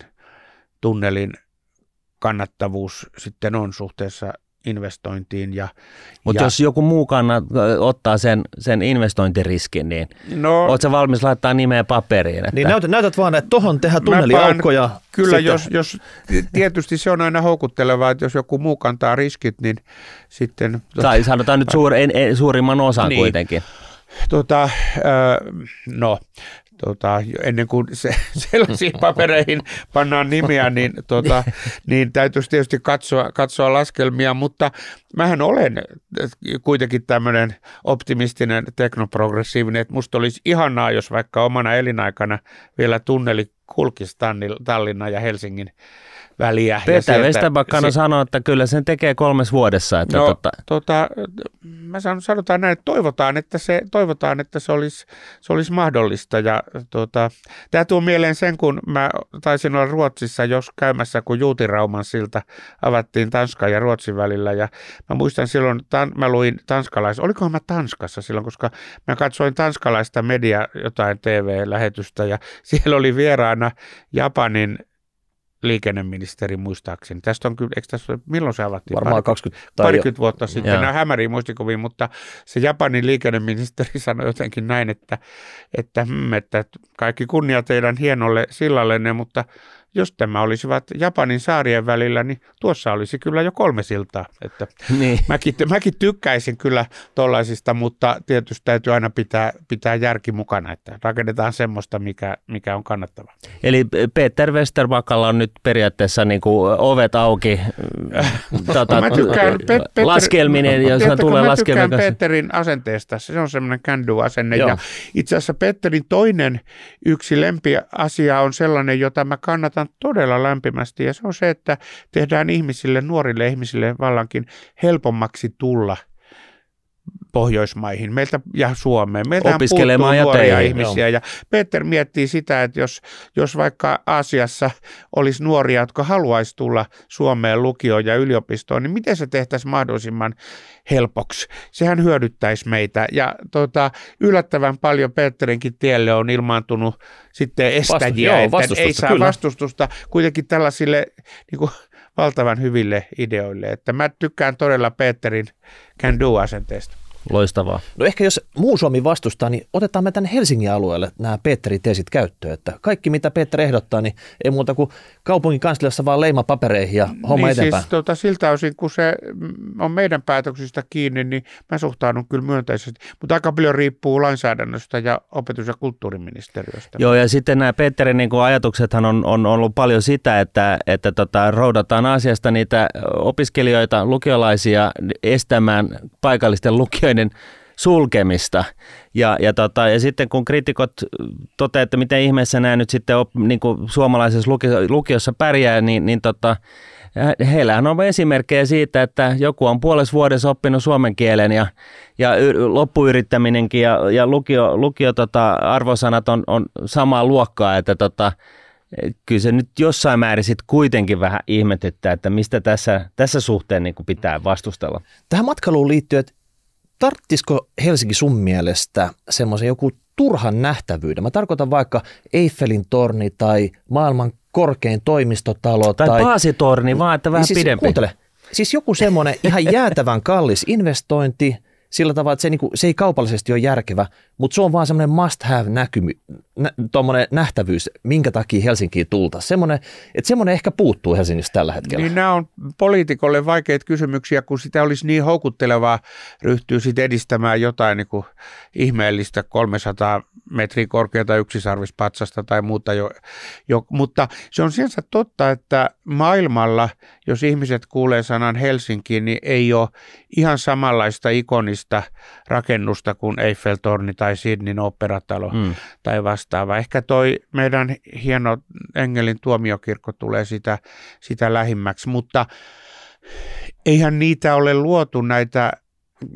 tunnelin kannattavuus sitten on suhteessa investointiin. Ja, Mutta jos joku muu kannat, ottaa sen, sen investointiriskin, niin no, oletko valmis laittaa nimeä paperiin? Että... Niin näytät, näytät vaan, että tuohon tehdään tunneliaukkoja. Kyllä, jos, jos, tietysti se on aina houkuttelevaa, että jos joku muu kantaa riskit, niin sitten... Tai sanotaan nyt suur, en, en, suurimman osan niin. kuitenkin. Tota, no, tota, ennen kuin se, sellaisiin papereihin pannaan nimiä, niin, tota, niin täytyisi tietysti katsoa, katsoa laskelmia, mutta mähän olen kuitenkin tämmöinen optimistinen teknoprogressiivinen, että musta olisi ihanaa, jos vaikka omana elinaikana vielä tunneli kulkisi Tallinnan ja Helsingin väliä. Peter Westerbakkana se... sanoi, että kyllä sen tekee kolmes vuodessa. Että no, tota... Tota, mä sanon, sanotaan näin, että toivotaan, että se, toivotaan, että se, olisi, se olisi mahdollista. Ja, tota, tämä tuo mieleen sen, kun mä taisin olla Ruotsissa jos käymässä, kun Juutirauman silta avattiin Tanskan ja Ruotsin välillä. Ja mä muistan silloin, tan, mä luin tanskalaista, olikohan mä Tanskassa silloin, koska mä katsoin tanskalaista media jotain TV-lähetystä ja siellä oli vieraana Japanin liikenneministeri muistaakseni. Tästä on kyllä, eikö tässä, milloin se avattiin? Varmaan 20 tai parikymmentä vuotta sitten. Nämä hämäriä muistikuvia, mutta se Japanin liikenneministeri sanoi jotenkin näin, että, että, hmm, että kaikki kunnia teidän hienolle sillallenne, mutta jos tämä olisivat Japanin saarien välillä, niin tuossa olisi kyllä jo kolme siltaa. Että niin. mäkin, mäkin tykkäisin kyllä tuollaisista, mutta tietysti täytyy aina pitää, pitää järki mukana, että rakennetaan semmoista, mikä, mikä on kannattavaa. Eli Peter Westerbakalla on nyt periaatteessa niin kuin ovet auki tota, mä tykkään, Pet- laskelminen, jos tulee laskelminen. Mä Peterin asenteesta, se on semmoinen can do-asenne. Ja itse asiassa Peterin toinen yksi lempiasia on sellainen, jota mä kannatan todella lämpimästi, ja se on se, että tehdään ihmisille, nuorille ihmisille vallankin helpommaksi tulla – Pohjoismaihin meiltä ja Suomeen. Meiltä Opiskelemaan ja nuoria ihmisiä. Joo. Ja Peter miettii sitä, että jos, jos vaikka Aasiassa olisi nuoria, jotka haluaisi tulla Suomeen lukioon ja yliopistoon, niin miten se tehtäisiin mahdollisimman helpoksi? Sehän hyödyttäisi meitä. Ja tota, yllättävän paljon Peterinkin tielle on ilmaantunut sitten estäjiä, Vastu, joo, että ei saa kyllä. vastustusta kuitenkin tällaisille niin kuin, valtavan hyville ideoille. Että mä tykkään todella Peterin can do-asenteesta. Loistavaa. No ehkä jos muu Suomi vastustaa, niin otetaan me tänne Helsingin alueelle nämä Peterin teesit käyttöön. Että kaikki mitä Peter ehdottaa, niin ei muuta kuin kaupungin kansliassa vaan leima papereihin ja homma niin eteenpäin. Siis, tota, siltä osin, kun se on meidän päätöksistä kiinni, niin mä suhtaudun kyllä myönteisesti. Mutta aika paljon riippuu lainsäädännöstä ja opetus- ja kulttuuriministeriöstä. Joo, ja sitten nämä Peterin niin ajatuksethan on, on ollut paljon sitä, että, että tota, roudataan asiasta niitä opiskelijoita, lukiolaisia estämään paikallisten lukijoiden markkinoiden sulkemista. Ja, ja, tota, ja sitten kun kritikot toteavat, että miten ihmeessä nämä nyt sitten op, niin kuin suomalaisessa lukiossa pärjää, niin, niin tota, heillähän on esimerkkejä siitä, että joku on puolessa vuodessa oppinut suomen kielen ja, ja loppuyrittäminenkin ja, ja lukio, lukio tota, arvosanat on, on samaa luokkaa, että tota, kyllä se nyt jossain määrin sitten kuitenkin vähän ihmetyttää, että mistä tässä, tässä suhteen niin pitää vastustella. Tähän matkailuun liittyy, että tarttisiko Helsinki sun mielestä semmoisen joku turhan nähtävyyden? Mä tarkoitan vaikka Eiffelin torni tai maailman korkein toimistotalo. Tai, tai Paasitorni, vaan että vähän niin siis, pidempi. Kuuntele, siis joku semmoinen ihan jäätävän kallis investointi, sillä tavalla, että se, niin kuin, se ei kaupallisesti ole järkevä, mutta se on vaan semmoinen must have näkymy, nä, nähtävyys, minkä takia Helsinkiin tulta. Semmoinen, että semmoinen ehkä puuttuu Helsingistä tällä hetkellä. Niin nämä on poliitikolle vaikeita kysymyksiä, kun sitä olisi niin houkuttelevaa ryhtyä sitten edistämään jotain niin kuin ihmeellistä 300 metriä korkeata yksisarvispatsasta tai muuta. Jo, jo, mutta se on sinänsä totta, että maailmalla, jos ihmiset kuulee sanan Helsinki, niin ei ole ihan samanlaista ikonista rakennusta kuin Eiffel-torni tai Sydneyn operatalo mm. tai vastaava. Ehkä toi meidän hieno Engelin tuomiokirkko tulee sitä, sitä lähimmäksi, mutta eihän niitä ole luotu näitä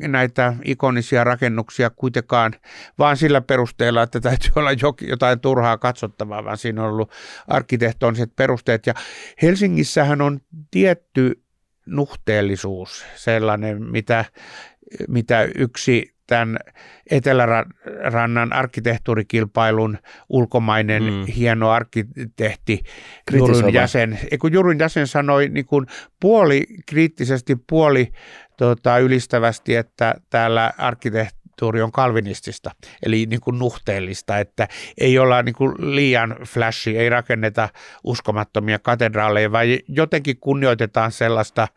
näitä ikonisia rakennuksia kuitenkaan vaan sillä perusteella, että täytyy olla jotain turhaa katsottavaa, vaan siinä on ollut arkkitehtoniset perusteet. Ja Helsingissähän on tietty nuhteellisuus, sellainen, mitä, mitä yksi tämän Etelärannan arkkitehtuurikilpailun ulkomainen mm. hieno arkkitehti, Jurun jäsen. Kun Jurun jäsen sanoi niin kuin puoli kriittisesti, puoli tota, ylistävästi, että täällä arkkitehti kulttuuri on kalvinistista, eli niin kuin nuhteellista, että ei olla niin kuin liian flashi, ei rakenneta uskomattomia katedraaleja, vaan jotenkin kunnioitetaan sellaista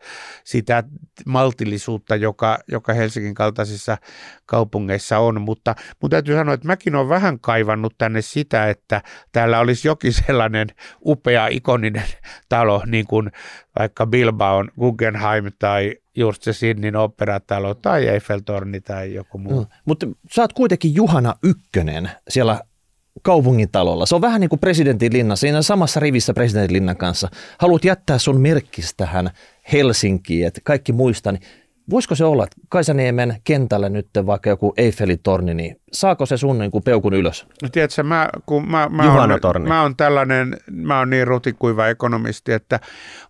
sitä maltillisuutta, joka, joka Helsingin kaltaisissa kaupungeissa on, mutta mun täytyy sanoa, että mäkin olen vähän kaivannut tänne sitä, että täällä olisi jokin sellainen upea, ikoninen talo, niin kuin vaikka Bilbaon Guggenheim tai just se Sydneyn operatalo tai Eiffeltorni tai joku muu. No, mutta sä oot kuitenkin Juhana Ykkönen siellä kaupungin talolla. Se on vähän niin kuin presidentin linna, siinä samassa rivissä presidentin linnan kanssa. Haluat jättää sun merkis tähän Helsinkiin, että kaikki muistaa, niin voisiko se olla, että Kaisaniemen kentällä nyt vaikka joku Eiffelin torni, niin saako se sun niin kuin peukun ylös? No tiedätkö, mä, kun mä, mä, on, mä on tällainen, mä oon niin rutikuiva ekonomisti, että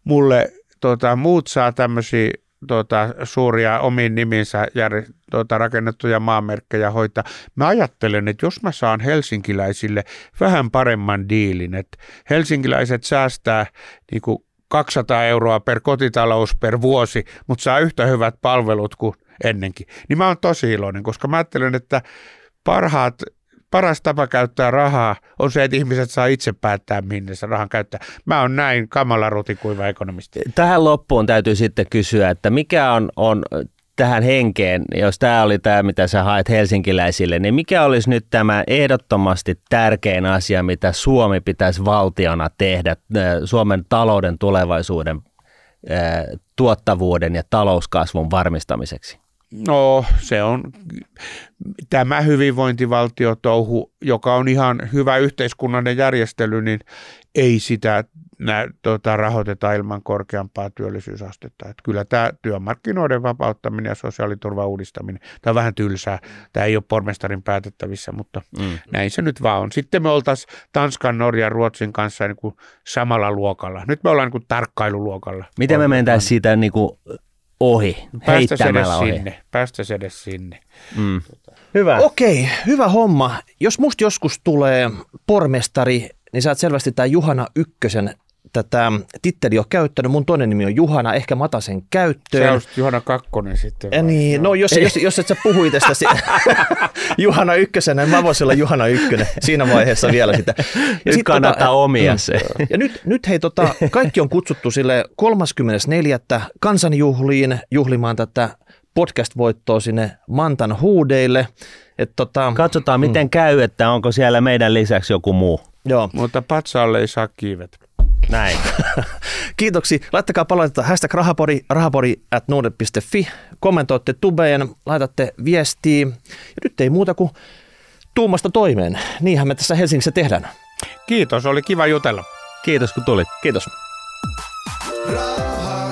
mulle tota, muut saa tämmöisiä tuota, suuria omiin niminsä jär, tuota, rakennettuja maamerkkejä hoitaa. Mä ajattelen, että jos mä saan helsinkiläisille vähän paremman diilin, että helsinkiläiset säästää niin kuin 200 euroa per kotitalous per vuosi, mutta saa yhtä hyvät palvelut kuin ennenkin, niin mä oon tosi iloinen, koska mä ajattelen, että parhaat paras tapa käyttää rahaa on se, että ihmiset saa itse päättää, minne se rahan käyttää. Mä oon näin kamala rutikuiva ekonomisti. Tähän loppuun täytyy sitten kysyä, että mikä on, on tähän henkeen, jos tämä oli tämä, mitä sä haet helsinkiläisille, niin mikä olisi nyt tämä ehdottomasti tärkein asia, mitä Suomi pitäisi valtiona tehdä Suomen talouden tulevaisuuden tuottavuuden ja talouskasvun varmistamiseksi? No se on tämä hyvinvointivaltiotouhu, joka on ihan hyvä yhteiskunnallinen järjestely, niin ei sitä nä, tota, rahoiteta ilman korkeampaa työllisyysastetta. Et kyllä tämä työmarkkinoiden vapauttaminen ja sosiaaliturvan uudistaminen, tämä on vähän tylsää. Tämä ei ole pormestarin päätettävissä, mutta mm. näin se nyt vaan on. Sitten me oltaisiin Tanskan, Norjan, Ruotsin kanssa niin kuin samalla luokalla. Nyt me ollaan niin kuin tarkkailuluokalla. Miten me mentäisiin siitä niin kuin ohi, heittämällä ohi? Sinne, päästäisiin edes sinne. Mm. Hyvä. Okei, hyvä homma. Jos musta joskus tulee pormestari, niin sä oot selvästi tämä Juhana Ykkösen tätä titteliä ole käyttänyt. Mun toinen nimi on Juhana, ehkä mä sen käyttöön. Se on Juhana Kakkonen sitten. Ja niin, no jos, jos, jos et sä puhui tästä Juhana Ykkösenä, niin mä voisin olla Juhana Ykkönen siinä vaiheessa vielä sitä. Ja nyt sit kannattaa tota, omia mm. se. Ja nyt, nyt hei, tota, kaikki on kutsuttu sille 34. kansanjuhliin juhlimaan tätä podcast-voittoa sinne Mantan huudeille. Et tota, Katsotaan, miten mm. käy, että onko siellä meidän lisäksi joku muu. Joo. Mutta patsaalle ei saa kiivet. Näin. Kiitoksia. Laittakaa palautetta hashtag rahapori, rahapori at norde.fi. Kommentoitte tubeen, laitatte viestiä. Ja nyt ei muuta kuin tuumasta toimeen. Niinhän me tässä Helsingissä tehdään. Kiitos, oli kiva jutella. Kiitos kun tulit. Kiitos. Raha.